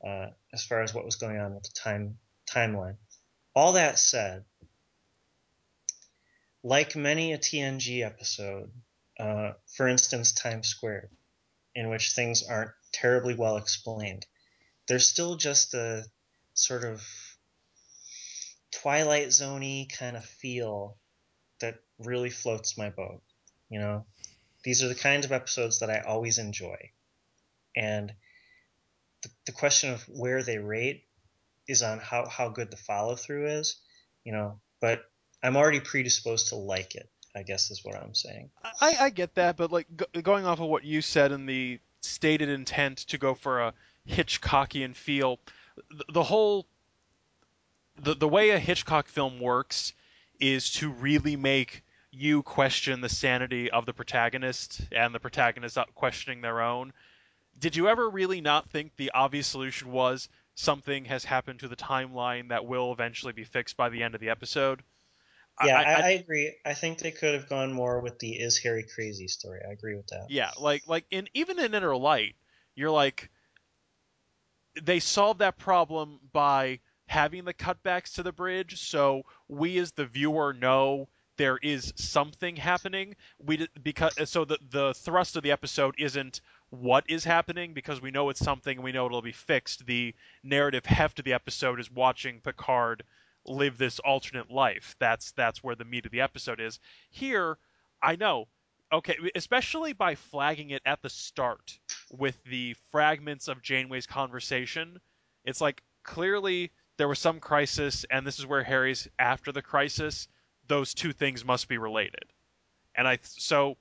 uh, as far as what was going on with the time timeline. All that said, like many a TNG episode, uh, for instance, Time Squared, in which things aren't terribly well explained, there's still just a sort of Twilight Zoney kind of feel that really floats my boat. You know, these are the kinds of episodes that I always enjoy, and the, the question of where they rate is on how how good the follow through is. You know, but I'm already predisposed to like it. I guess is what I'm saying. I, I get that, but like go, going off of what you said and the stated intent to go for a Hitchcockian feel, the, the whole the the way a Hitchcock film works is to really make you question the sanity of the protagonist and the protagonist uh, questioning their own. Did you ever really not think the obvious solution was something has happened to the timeline that will eventually be fixed by the end of the episode? Yeah, I, I- I- agree. I think they could have gone more with the "Is Harry crazy?" story. I agree with that. Yeah, like like in even in Inner Light, you're like they solved that problem by having the cutbacks to the bridge, so we as the viewer know there is something happening. We because so the the thrust of the episode isn't what is happening because we know it's something and we know it'll be fixed. The narrative heft of the episode is watching Picard live this alternate life. That's that's where the meat of the episode is. Here, I know okay, especially by flagging it at the start with the fragments of Janeway's conversation. It's like clearly there was some crisis, and this is where Harry's after the crisis. Those two things must be related, and I so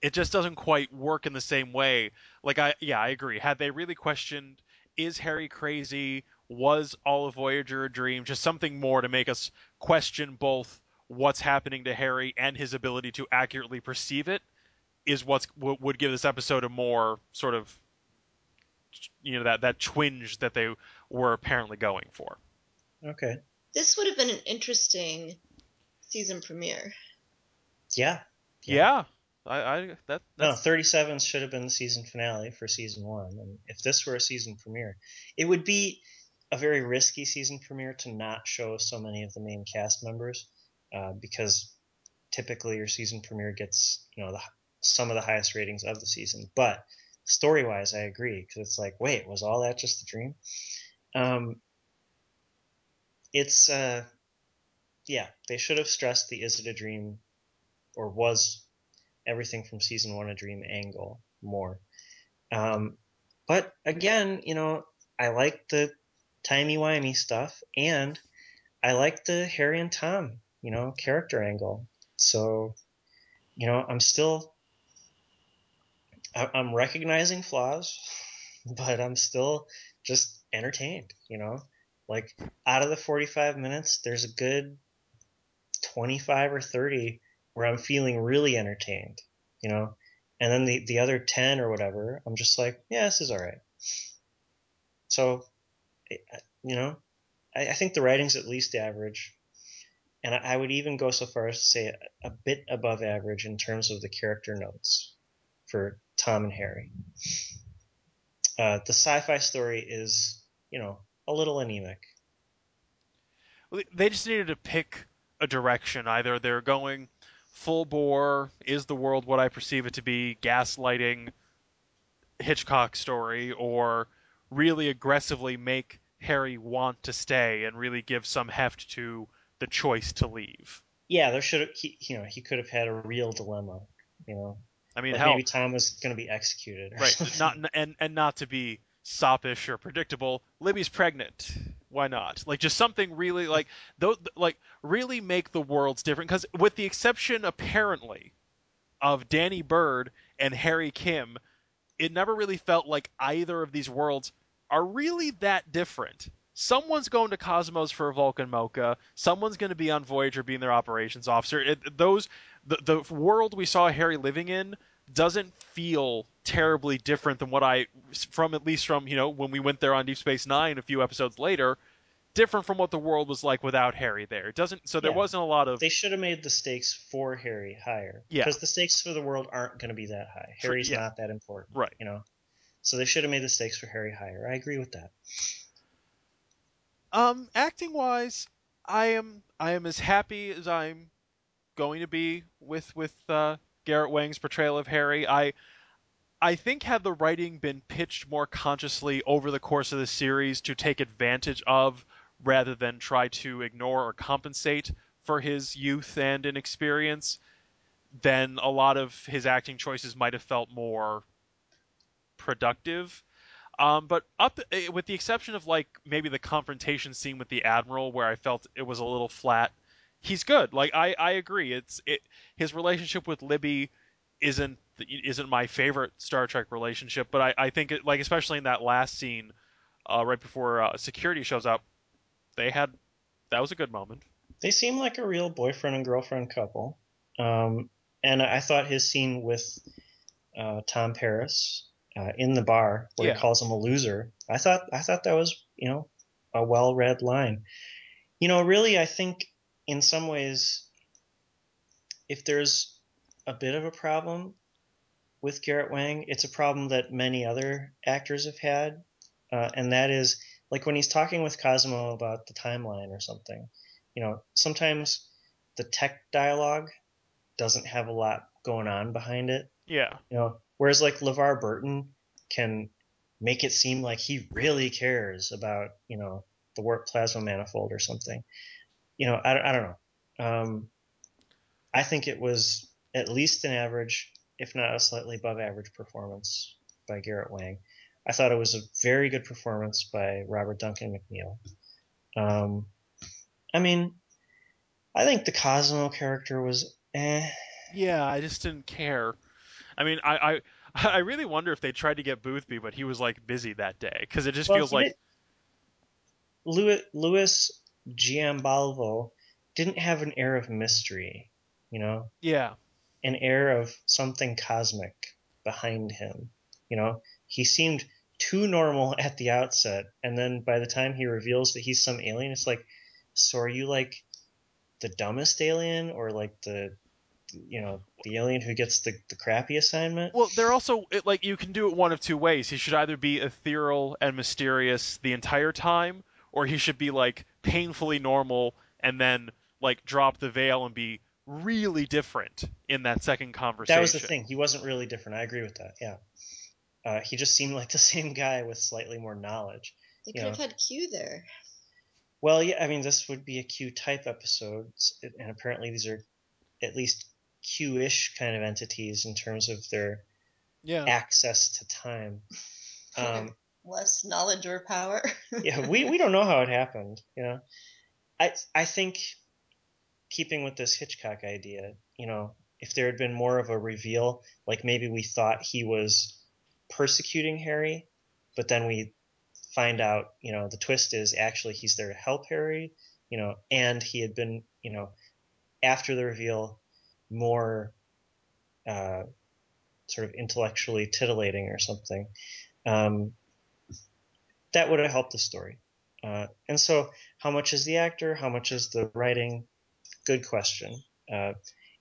it just doesn't quite work in the same way. Like I yeah I agree. Had they really questioned is Harry crazy? Was all of Voyager a dream? Just something more to make us question both what's happening to Harry and his ability to accurately perceive it is what's what would give this episode a more sort of you know that that twinge that they were apparently going for. Okay. This would have been an interesting season premiere. Yeah. Yeah, I, I that No, 37 should have been the season finale for season one. And if this were a season premiere, it would be a very risky season premiere to not show so many of the main cast members uh, because typically your season premiere gets, you know, the, some of the highest ratings of the season. But story wise, I agree because it's like, wait, was all that just a dream? Um, it's, uh, yeah, they should have stressed the is it a dream or was everything from season one a dream angle more. Um, but again, you know, I like the timey wimey stuff and I like the Harry and Tom, you know, character angle. So, you know, I'm still, I'm recognizing flaws, but I'm still just entertained, you know? Like, out of the 45 minutes, there's a good 25 or 30 where I'm feeling really entertained, you know? And then the, the other 10 or whatever, I'm just like, yeah, this is all right. So, you know, I, I think the writing's at least average. And I, I would even go so far as to say a, a bit above average in terms of the character notes for Tom and Harry. Uh, the sci-fi story is, you know, a little anemic. they just needed to pick a direction. Either they're going full bore, is the world what I perceive it to be, gaslighting Hitchcock story, or really aggressively make Harry want to stay and really give some heft to the choice to leave. Yeah, there should have, he, you know, he could have had a real dilemma, you know. I mean, like hell, maybe Tom was going to be executed. Right? something. Not and and not to be soppish or predictable. Libby's pregnant. Why not? Like just something really like though like really make the worlds different. Because with the exception apparently of Danny Byrd and Harry Kim, it never really felt like either of these worlds are really that different. Someone's going to Cosmos for a Vulcan Mocha. Someone's going to be on Voyager being their operations officer. It, those the, the world we saw Harry living in doesn't feel terribly different than what I from at least from you know when we went there on Deep Space Nine a few episodes later. Different from what the world was like without Harry there. It doesn't. So there Yeah. wasn't a lot of They should have made the stakes for Harry higher. Yeah. Because the stakes for the world aren't going to be that high. Harry's yeah. not that important. Right. You know? So they should have made the stakes for Harry higher. I agree with that. Um, acting wise, I am I am as happy as I'm going to be with with uh, Garrett Wang's portrayal of Harry. I I think had the writing been pitched more consciously over the course of the series to take advantage of rather than try to ignore or compensate for his youth and inexperience, then a lot of his acting choices might have felt more productive. Um, but up eh, with the exception of like maybe the confrontation scene with the admiral, where I felt it was a little flat, he's good. Like I, I agree. It's it his relationship with Libby isn't isn't my favorite Star Trek relationship, but I, I think it like especially in that last scene, uh, right before uh, security shows up, they had that was a good moment. They seem like a real boyfriend and girlfriend couple. Um, and I thought his scene with uh, Tom Paris uh, in the bar, where Yeah. he calls him a loser, I thought I thought that was you know a well read line. You know, really, I think in some ways, if there's a bit of a problem with Garrett Wang, it's a problem that many other actors have had, uh, and that is like when he's talking with Cosmo about the timeline or something. You know, sometimes the tech dialogue doesn't have a lot going on behind it. Yeah. You know, whereas like LeVar Burton can make it seem like he really cares about, you know, the warp plasma manifold or something. You know, I, I don't know. Um, I think it was at least an average, if not a slightly above average performance by Garrett Wang. I thought it was a very good performance by Robert Duncan McNeill. Um, I mean, I think the Cosmo character was eh. Yeah, I just didn't care. I mean, I I, I really wonder if they tried to get Boothby, but he was like busy that day because it just Well, feels like did- Louis, Louis Giambalvo didn't have an air of mystery, you know, yeah, an air of something cosmic behind him. You know, he seemed too normal at the outset, and then by the time he reveals that he's some alien, it's like, so are you like the dumbest alien, or like the, you know, the alien who gets the the crappy assignment? Well, they're also it, like you can do it one of two ways. He should either be ethereal and mysterious the entire time, or he should be like painfully normal and then like drop the veil and be really different in that second conversation. that was the thing. He wasn't really different. I agree with that. Yeah. Uh, he just seemed like the same guy with slightly more knowledge. They Yeah. could have had Q there. Well, yeah, I mean, this would be a Q type episode and apparently these are at least Q ish kind of entities in terms of their Yeah. access to time. Um, Less knowledge or power. yeah, we, we don't know how it happened, you know. I I think keeping with this Hitchcock idea, you know, if there had been more of a reveal, like maybe we thought he was persecuting Harry, but then we find out, you know, the twist is actually he's there to help Harry, you know, and he had been, you know, after the reveal, more uh, sort of intellectually titillating or something. Um, that would have helped the story. Uh, and so, how much is the actor? How much is the writing? Good question. Uh,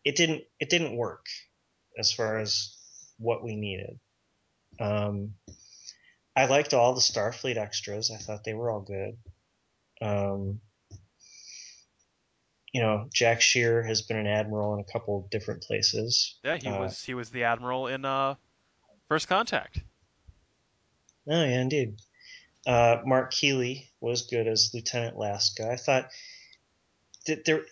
it didn't. It didn't work as far as what we needed. Um, I liked all the Starfleet extras. I thought they were all good. Um, you know, Jack Shear has been an admiral in a couple different places. Yeah, he Uh, was he was the admiral in uh First Contact. Oh yeah, indeed. Uh, Mark Kiely was good as Lieutenant Lasca. I thought that there,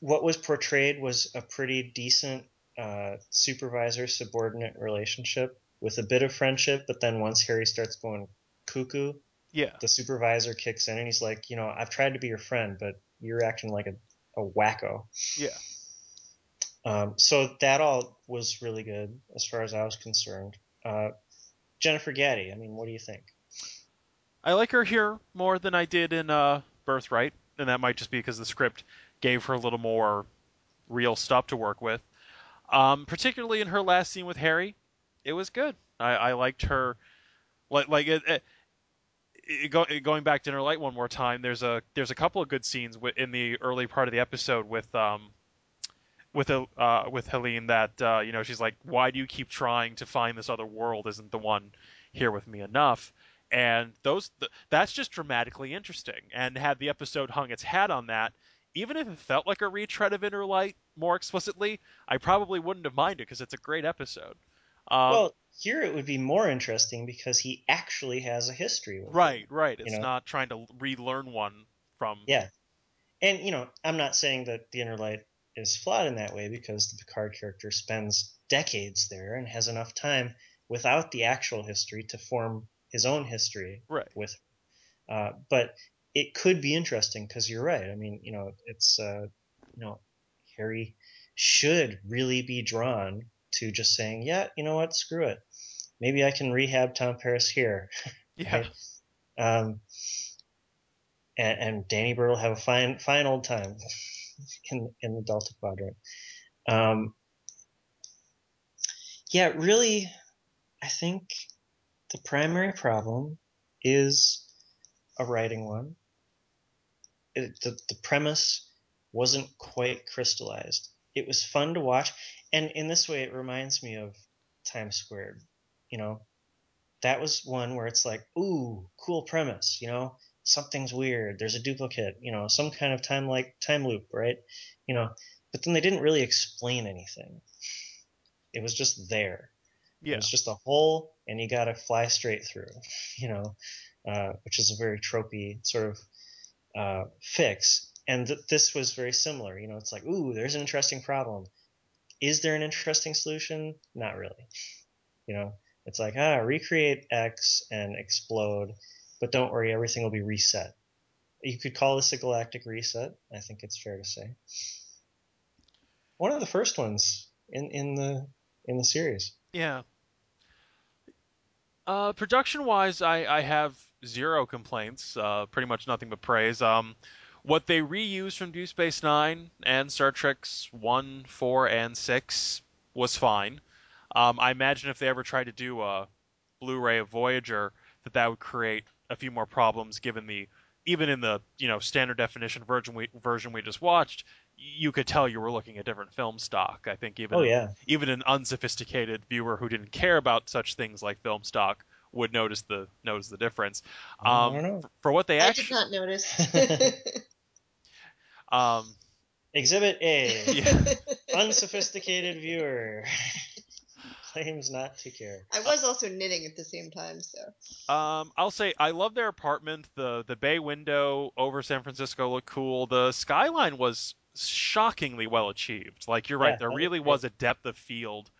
what was portrayed was a pretty decent uh, supervisor-subordinate relationship with a bit of friendship, but then once Harry starts going cuckoo, Yeah. the supervisor kicks in and he's like, you know, I've tried to be your friend, but you're acting like a, a wacko. Yeah. Um, so that all was really good as far as I was concerned. Uh, Jennifer Gatti, I mean, what do you think? I like her here more than I did in uh, Birthright, and that might just be because the script gave her a little more real stuff to work with. Um, particularly in her last scene with Harry, it was good. I, I liked her, like like it, it, it, go, going back to Inner Light one more time. There's a there's a couple of good scenes in the early part of the episode with um with a uh, with Eline that uh, you know she's like, why do you keep trying to find this other world? Isn't the one here with me enough? And those th- that's just dramatically interesting. And had the episode hung its hat on that, even if it felt like a retread of Inner Light more explicitly, I probably wouldn't have minded because it's a great episode. Um, well, here it would be more interesting because he actually has a history it. right, right. It's know? not trying to relearn one from. Yeah. And, you know, I'm not saying that the Inner Light is flawed in that way because the Picard character spends decades there and has enough time without the actual history to form his own history Right. with her. Uh, but it could be interesting because you're right. I mean, you know, it's, uh, you know, Harry should really be drawn to just saying, yeah, you know what, screw it. Maybe I can rehab Tom Paris here. Yeah. Right. Um, and, and Danny Byrd will have a fine, fine old time in in the Delta Quadrant. Um, yeah, really, I think the primary problem is a writing one. It, the the premise wasn't quite crystallized. It was fun to watch, and in this way, it reminds me of Time Squared. You know, that was one where it's like, ooh, cool premise. You know, something's weird. There's a duplicate. You know, some kind of time like time loop, right? You know, but then they didn't really explain anything. It was just there. Yeah. It was just a hole, and you got to fly straight through. You know, uh, which is a very tropey sort of uh, fix. And th- this was very similar. You know, it's like, ooh, there's an interesting problem. Is there an interesting solution? Not really. You know, it's like, ah, recreate X and explode, but don't worry, everything will be reset. You could call this a galactic reset. I think it's fair to say. One of the first ones in, in the in the series. Yeah. Uh, production wise, I, I have zero complaints. Uh, pretty much nothing but praise. Um, what they reused from Deep Space Nine and Star Trek's one, four, and six was fine. Um, I imagine if they ever tried to do a Blu-ray of Voyager, that that would create a few more problems, given the even in the you know standard definition version we version we just watched, you could tell you were looking at different film stock. I think even Oh yeah, even an unsophisticated viewer who didn't care about such things like film stock would notice the notice the difference. I Um, don't know. for, for what they I did not notice. um, Exhibit A. Yeah. Unsophisticated viewer claims not to care. I was also knitting at the same time, so Um, I'll say I love their apartment. The the bay window over San Francisco looked cool. The skyline was shockingly well achieved. Like you're Yeah, right, there really was a depth of field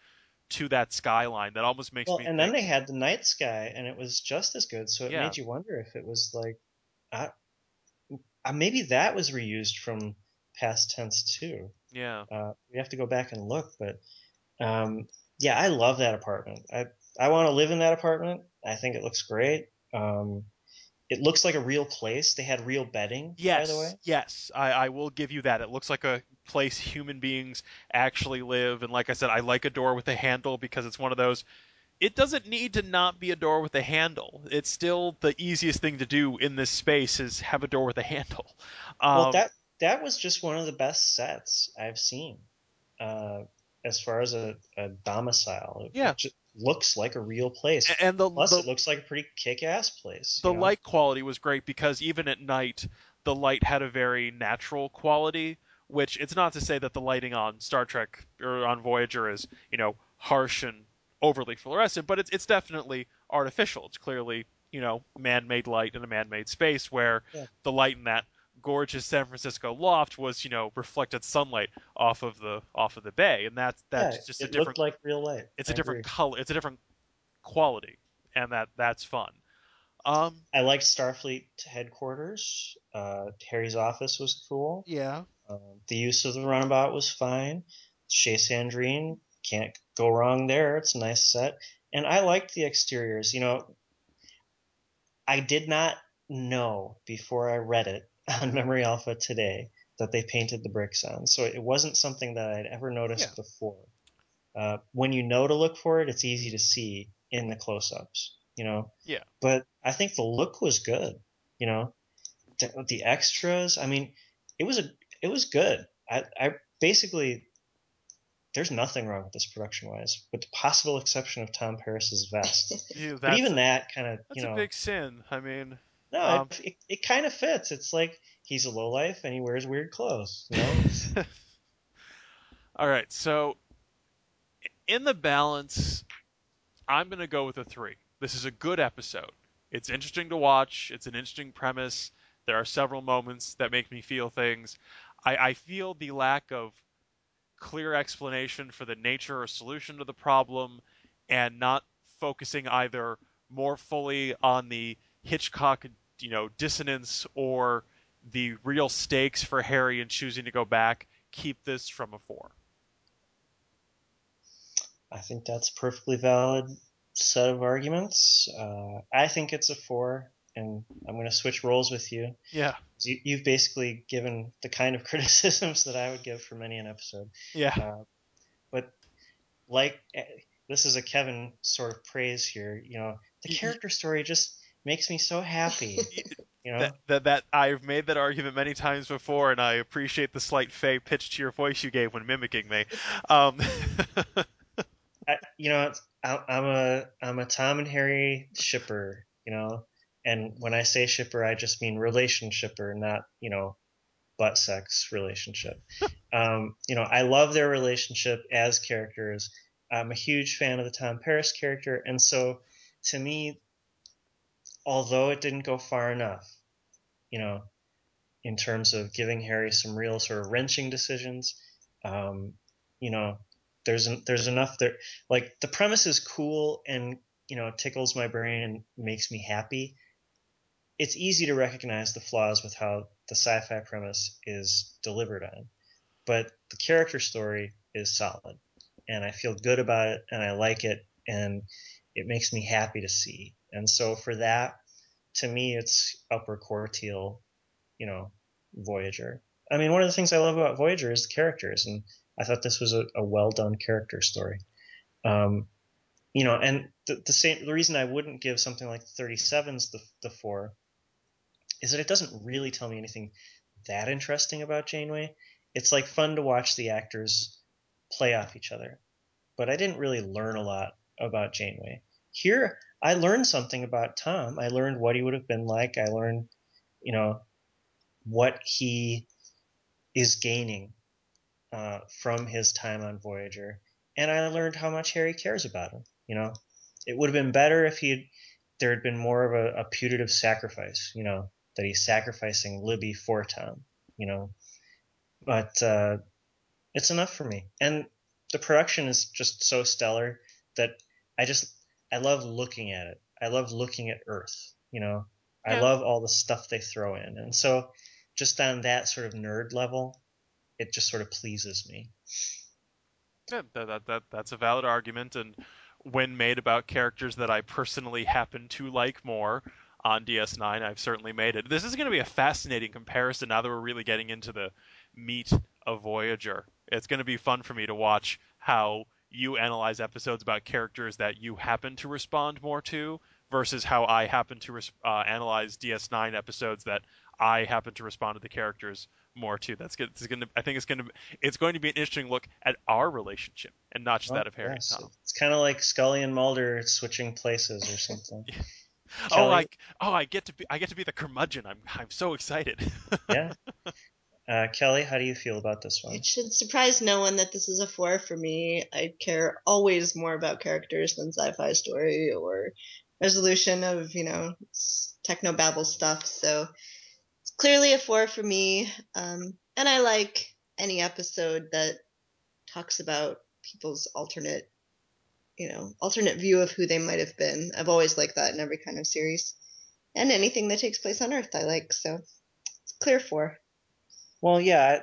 to that skyline that almost makes Well, me and think. then they had the night sky, and it was just as good. So it Yeah. made you wonder if it was like, uh, uh, maybe that was reused from past tense too. yeah, Uh, we have to go back and look, but um, yeah, I love that apartment. I I want to live in that apartment. I think it looks great. Um, it looks like a real place. They had real bedding, yes, by the way. yes, I, I will give you that. It looks like a place human beings actually live, and like I said, I like a door with a handle because it's one of those. It doesn't need to not be a door with a handle. It's still the easiest thing to do in this space is have a door with a handle. Um, Well, that that was just one of the best sets I've seen, uh, as far as a, a domicile. It, Yeah. it just looks like a real place. and the Plus, the, it looks like a pretty kick-ass place. the you know? light quality was great because even at night the light had a very natural quality which it's not to say that the lighting on Star Trek or on Voyager is you know harsh and overly fluorescent but it's it's definitely artificial it's clearly you know man-made light in a man-made space where Yeah. the light in that gorgeous San Francisco loft was you know reflected sunlight off of the off of the bay and that's that's yeah, just a different looked like real light. it's I a different agree. color it's a different quality and that that's fun um I liked Starfleet headquarters. Uh, Harry's office was cool. yeah Um, the use of the runabout was fine. Chez Sandrine, can't go wrong there. It's a nice set. And I liked the exteriors. You know, I did not know before I read it on Memory Alpha today that they painted the bricks on. So it wasn't something that I'd ever noticed Yeah. before. Uh, when you know to look for it, it's easy to see in the close-ups. You know. Yeah. But I think the look was good. You know, the, the extras. I mean, it was a it was good. I, I basically there's nothing wrong with this production wise, with the possible exception of Tom Paris's vest. Yeah, but even a, that kind of that's you know a big sin. I mean, no, um, it, it, it kind of fits. It's like he's a lowlife and he wears weird clothes. You know, all right. So, in the balance, I'm gonna go with a three. This is a good episode. It's interesting to watch. It's an interesting premise. There are several moments that make me feel things. I, I feel the lack of clear explanation for the nature or solution to the problem, and not focusing either more fully on the Hitchcock, you know, dissonance or the real stakes for Harry in choosing to go back keep this from a four. I think that's perfectly valid set of arguments. Uh, I think it's a four, and I'm going to switch roles with you. Yeah, You, you've basically given the kind of criticisms that I would give for many an episode. yeah, Uh, but like eh, this is a Kevin sort of praise here. You know, the character story just makes me so happy. You know, that, that that I've made that argument many times before, and I appreciate the slight fey pitch to your voice you gave when mimicking me. Um, I, you know, I, I'm a I'm a Tom and Harry shipper. You know, and when I say shipper, I just mean relationshipper, not you know, butt sex relationship. um, you know, I love their relationship as characters. I'm a huge fan of the Tom Paris character, and so to me, although it didn't go far enough, you know, in terms of giving Harry some real sort of wrenching decisions, um, you know, there's there's enough there. Like the premise is cool and you know tickles my brain and makes me happy. It's easy to recognize the flaws with how the sci-fi premise is delivered on, but the character story is solid, and I feel good about it, and I like it, and it makes me happy to see. And so for that, to me, it's upper quartile, you know, Voyager. I mean, one of the things I love about Voyager is the characters, and I thought this was a, a well done character story. Um, you know, and the, the same the reason I wouldn't give something like 37's the the four is that it doesn't really tell me anything that interesting about Janeway. It's like fun to watch the actors play off each other, but I didn't really learn a lot about Janeway. Here, I learned something about Tom. I learned what he would have been like. I learned, you know, what he is gaining uh, from his time on Voyager, and I learned how much Harry cares about him. You know, it would have been better if he there had been more of a, a putative sacrifice. You know, that he's sacrificing Libby for Tom. You know, but uh, it's enough for me, and the production is just so stellar that I just I love looking at it. I love looking at Earth. You know, I love all the stuff they throw in, and so just on that sort of nerd level, it just sort of pleases me. Yeah, that, that, that that's a valid argument, and when made about characters that I personally happen to like more on DS9, I've certainly made it. This is going to be a fascinating comparison now that we're really getting into the meat of Voyager. It's going to be fun for me to watch how you analyze episodes about characters that you happen to respond more to versus how I happen to uh, analyze DS9 episodes that I happen to respond to the characters more to. That's good. It's going to. I think it's going to. It's going to be an interesting look at our relationship and not just that of Harry Yes, and Tom. It's kind of like Scully and Mulder switching places or something. Oh, Kelly? I oh I get to be I get to be the curmudgeon. I'm I'm so excited. yeah. Uh, Kelly, how do you feel about this one? It should surprise no one that this is a four for me. I care always more about characters than sci-fi story or resolution of you know techno babble stuff. So it's clearly a four for me. Um, and I like any episode that talks about people's alternate, you know, alternate view of who they might have been. I've always liked that in every kind of series, and anything that takes place on Earth, I like. So it's clear for. Well, yeah,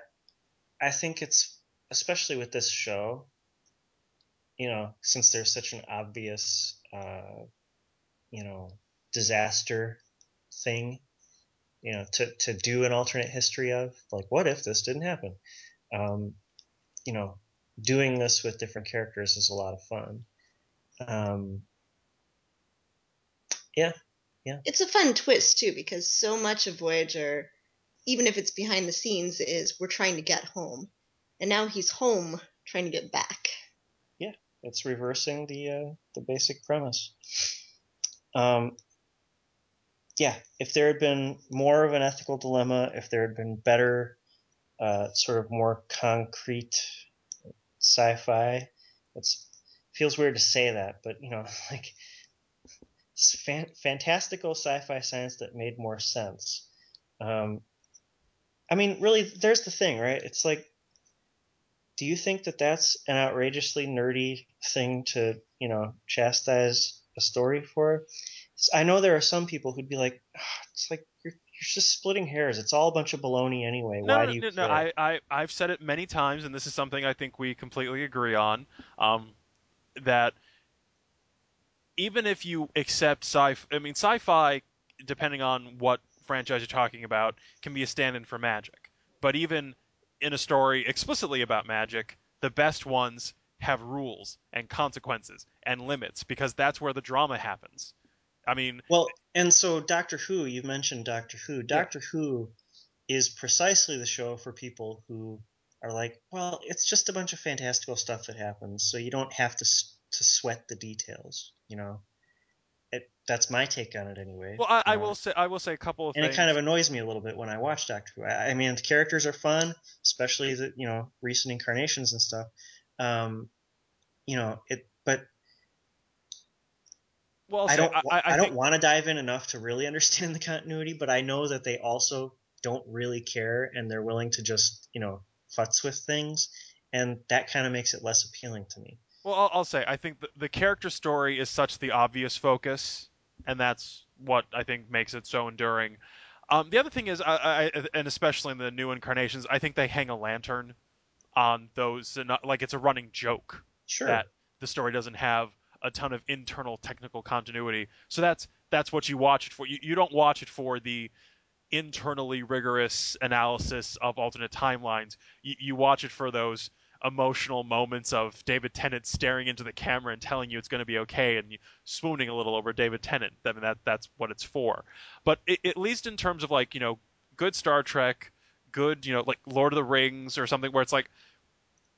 I, think it's especially with this show. You know, since there's such an obvious, uh, you know, disaster thing, you know, to to do an alternate history of, like, what if this didn't happen? Um, you know, doing this with different characters is a lot of fun. Um, yeah, yeah. It's a fun twist too because so much of Voyager, even if it's behind the scenes, is we're trying to get home, and now he's home trying to get back. Yeah, it's reversing the uh, the basic premise. Um, yeah, if there had been more of an ethical dilemma, if there had been better, uh, sort of more concrete sci-fi, it's feels weird to say that, but you know, like it's fan- fantastical sci-fi science that made more sense. Um, I mean, really, there's the thing, right? It's like, do you think that that's an outrageously nerdy thing to, you know, chastise a story for? I know there are some people who'd be like, "Ah, it's like you're, you're just splitting hairs. It's all a bunch of baloney anyway. no, Why no, do you no, care? no, I, I I've said it many times, and this is something I think we completely agree on. Um, that even if you accept sci, I mean sci-fi, depending on what franchise you're talking about, can be a stand-in for magic. But even in a story explicitly about magic, the best ones have rules and consequences and limits because that's where the drama happens. I mean, Well, and so Doctor Who, you mentioned Doctor Who. Doctor Who is precisely the show for people who are like, well, it's just a bunch of fantastical stuff that happens, so you don't have to to sweat the details. You know, it, that's my take on it anyway. well, I, I will say I will say a couple of and things. it kind of annoys me a little bit when I watch Doctor Who. I, I mean, the characters are fun, especially the you know recent incarnations and stuff. Um, you know it, but well, I don't. I, I, I, don't think, want to dive in enough to really understand the continuity, but I know that they also don't really care, and they're willing to just you know futz with things, and that kind of makes it less appealing to me. Well, I'll, I'll say I think the, the character story is such the obvious focus, and that's what I think makes it so enduring. Um, the other thing is, I, I, and especially in the new incarnations, I think they hang a lantern on those, like it's a running joke Sure. that the story doesn't have a ton of internal technical continuity. So that's that's what you watch it for. You, you don't watch it for the internally rigorous analysis of alternate timelines. You, you watch it for those emotional moments of David Tennant staring into the camera and telling you it's going to be okay, and swooning a little over David Tennant. I mean, that that's what it's for. But it, at least in terms of like you know, good Star Trek, good you know like Lord of the Rings or something where it's like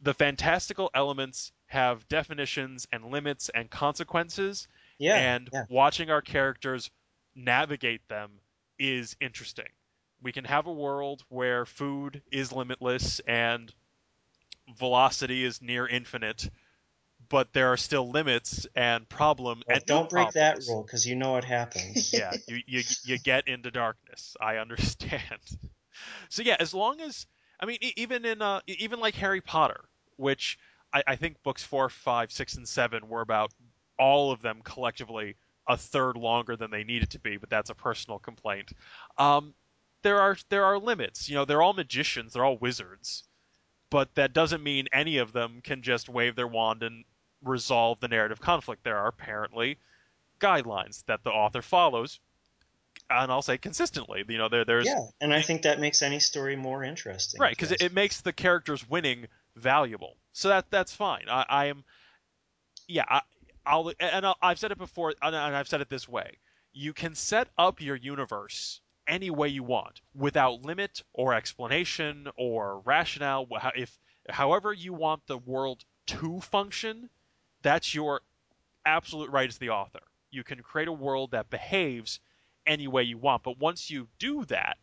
the fantastical elements have definitions and limits and consequences, yeah. and yeah. watching our characters navigate them is interesting. We can have a world where food is limitless and velocity is near infinite, but there are still limits and problem Well, and don't break that rule because you know what happens. Yeah, you, you you get into darkness. I understand. so yeah, as long as I mean, even in uh, even like Harry Potter, which I, I think books four, five, six, and seven were about all of them collectively a third longer than they needed to be, but that's a personal complaint. Um, there are there are limits. You know, they're all magicians, they're all wizards, but that doesn't mean any of them can just wave their wand and resolve the narrative conflict. There are apparently guidelines that the author follows, and I'll say consistently. You know, there there's yeah, and I think that makes any story more interesting. right because it, it makes the characters winning valuable. So that that's fine. I, I am, yeah. I, I'll and I'll, I've said it before, and and I've said it this way: you can set up your universe any way you want, without limit or explanation or rationale. If however you want the world to function, that's your absolute right as the author. You can create a world that behaves any way you want, but once you do that,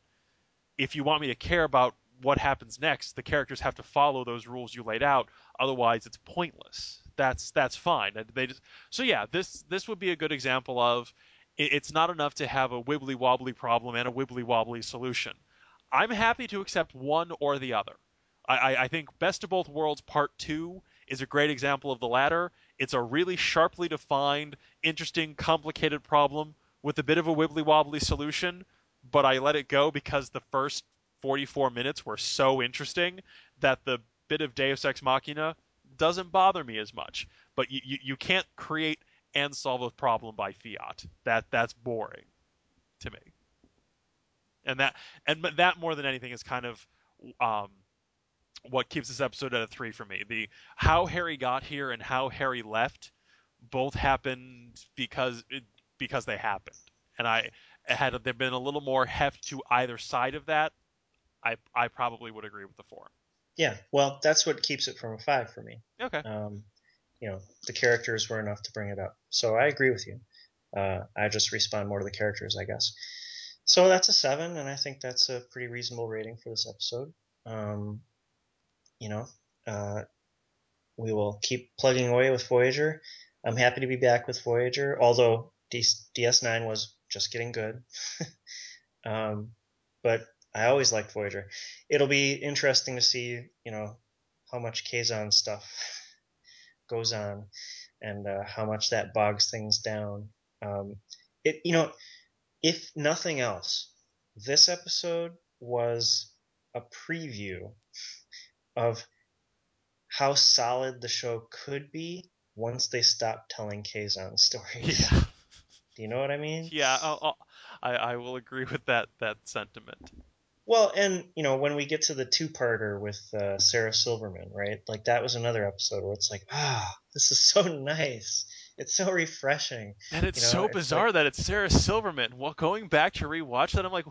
if you want me to care about what happens next, the characters have to follow those rules you laid out. Otherwise, it's pointless. That's that's fine. They just, so yeah, this this would be a good example of it, it's not enough to have a wibbly wobbly problem and a wibbly wobbly solution. I'm happy to accept one or the other. I, I, I think Best of Both Worlds Part Two is a great example of the latter. It's a really sharply defined, interesting, complicated problem with a bit of a wibbly wobbly solution, but I let it go because the first 44 minutes were so interesting that the bit of Deus Ex Machina doesn't bother me as much. But you, you, you can't create and solve a problem by fiat. That that's boring to me. And that and that more than anything is kind of um, what keeps this episode at a three for me. The how Harry got here and how Harry left both happened because it, because they happened. And I had there been a little more heft to either side of that, I I probably would agree with the four. Yeah, well, that's what keeps it from a five for me. Okay. Um, you know, the characters were enough to bring it up. So I agree with you. Uh, I just respond more to the characters, I guess. So that's a seven, and I think that's a pretty reasonable rating for this episode. Um, you know, uh, we will keep plugging away with Voyager. I'm happy to be back with Voyager, although D- DS9 was just getting good. um, but I always liked Voyager. It'll be interesting to see, you know, how much Kazon stuff goes on and uh, how much that bogs things down. Um, it, you know, if nothing else, this episode was a preview of how solid the show could be once they stop telling Kazon stories. Yeah. Do you know what I mean? Yeah. I'll, I'll, I I will agree with that that sentiment. Well, and you know, when we get to the two-parter with uh, Sarah Silverman, right? Like that was another episode where it's like, ah, this is so nice. it's so refreshing. And it's You know, so it's bizarre like- that it's Sarah Silverman. Well, going back to rewatch that, I'm like,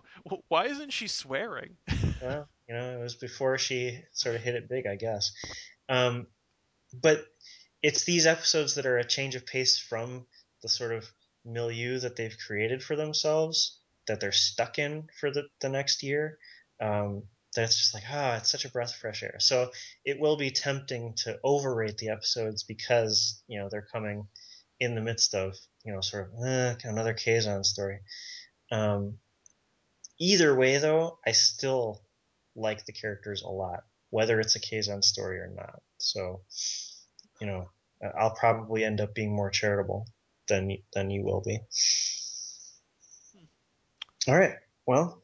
why isn't she swearing? Well, you know, it was before she sort of hit it big, I guess. Um, but it's these episodes that are a change of pace from the sort of milieu that they've created for themselves that they're stuck in for the, the next year. Um, that's just like, ah, it's such a breath of fresh air. So it will be tempting to overrate the episodes because, you know, they're coming in the midst of, you know, sort of eh, another Kazon story. Um, either way, though, I still like the characters a lot, whether it's a Kazon story or not. So, you know, I'll probably end up being more charitable than than you will be. All right. Well,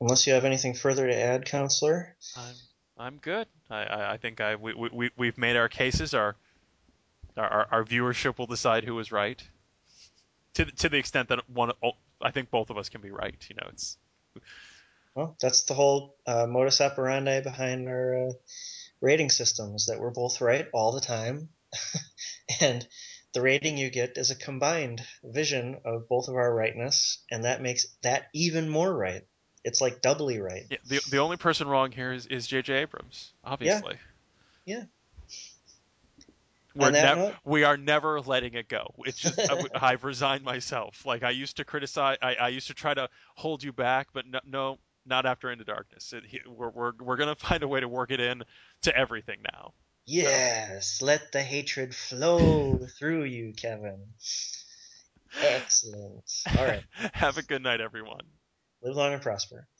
unless you have anything further to add, counselor. I'm I'm good. I, I, I think I we, we we- we've made our cases. Our our our viewership will decide who was right. To the- to the extent that one, I think both of us can be right. You know, it's Well, that's the whole uh, modus operandi behind our uh, rating systems that we're both right all the time, and the rating you get is a combined vision of both of our rightness, and that makes that even more right. It's like doubly right. yeah, the the only person wrong here is is J.J. Abrams, obviously. Yeah. yeah. We're note- we are never letting it go. It's just I, I've resigned myself. Like I used to criticize, I, I used to try to hold you back, but no, no not after Into Darkness. It, he- we're we're we're gonna find a way to work it in to everything now. Yes, let the hatred flow through you, Kevin. Excellent. All right. Have a good night, everyone. Live long and prosper.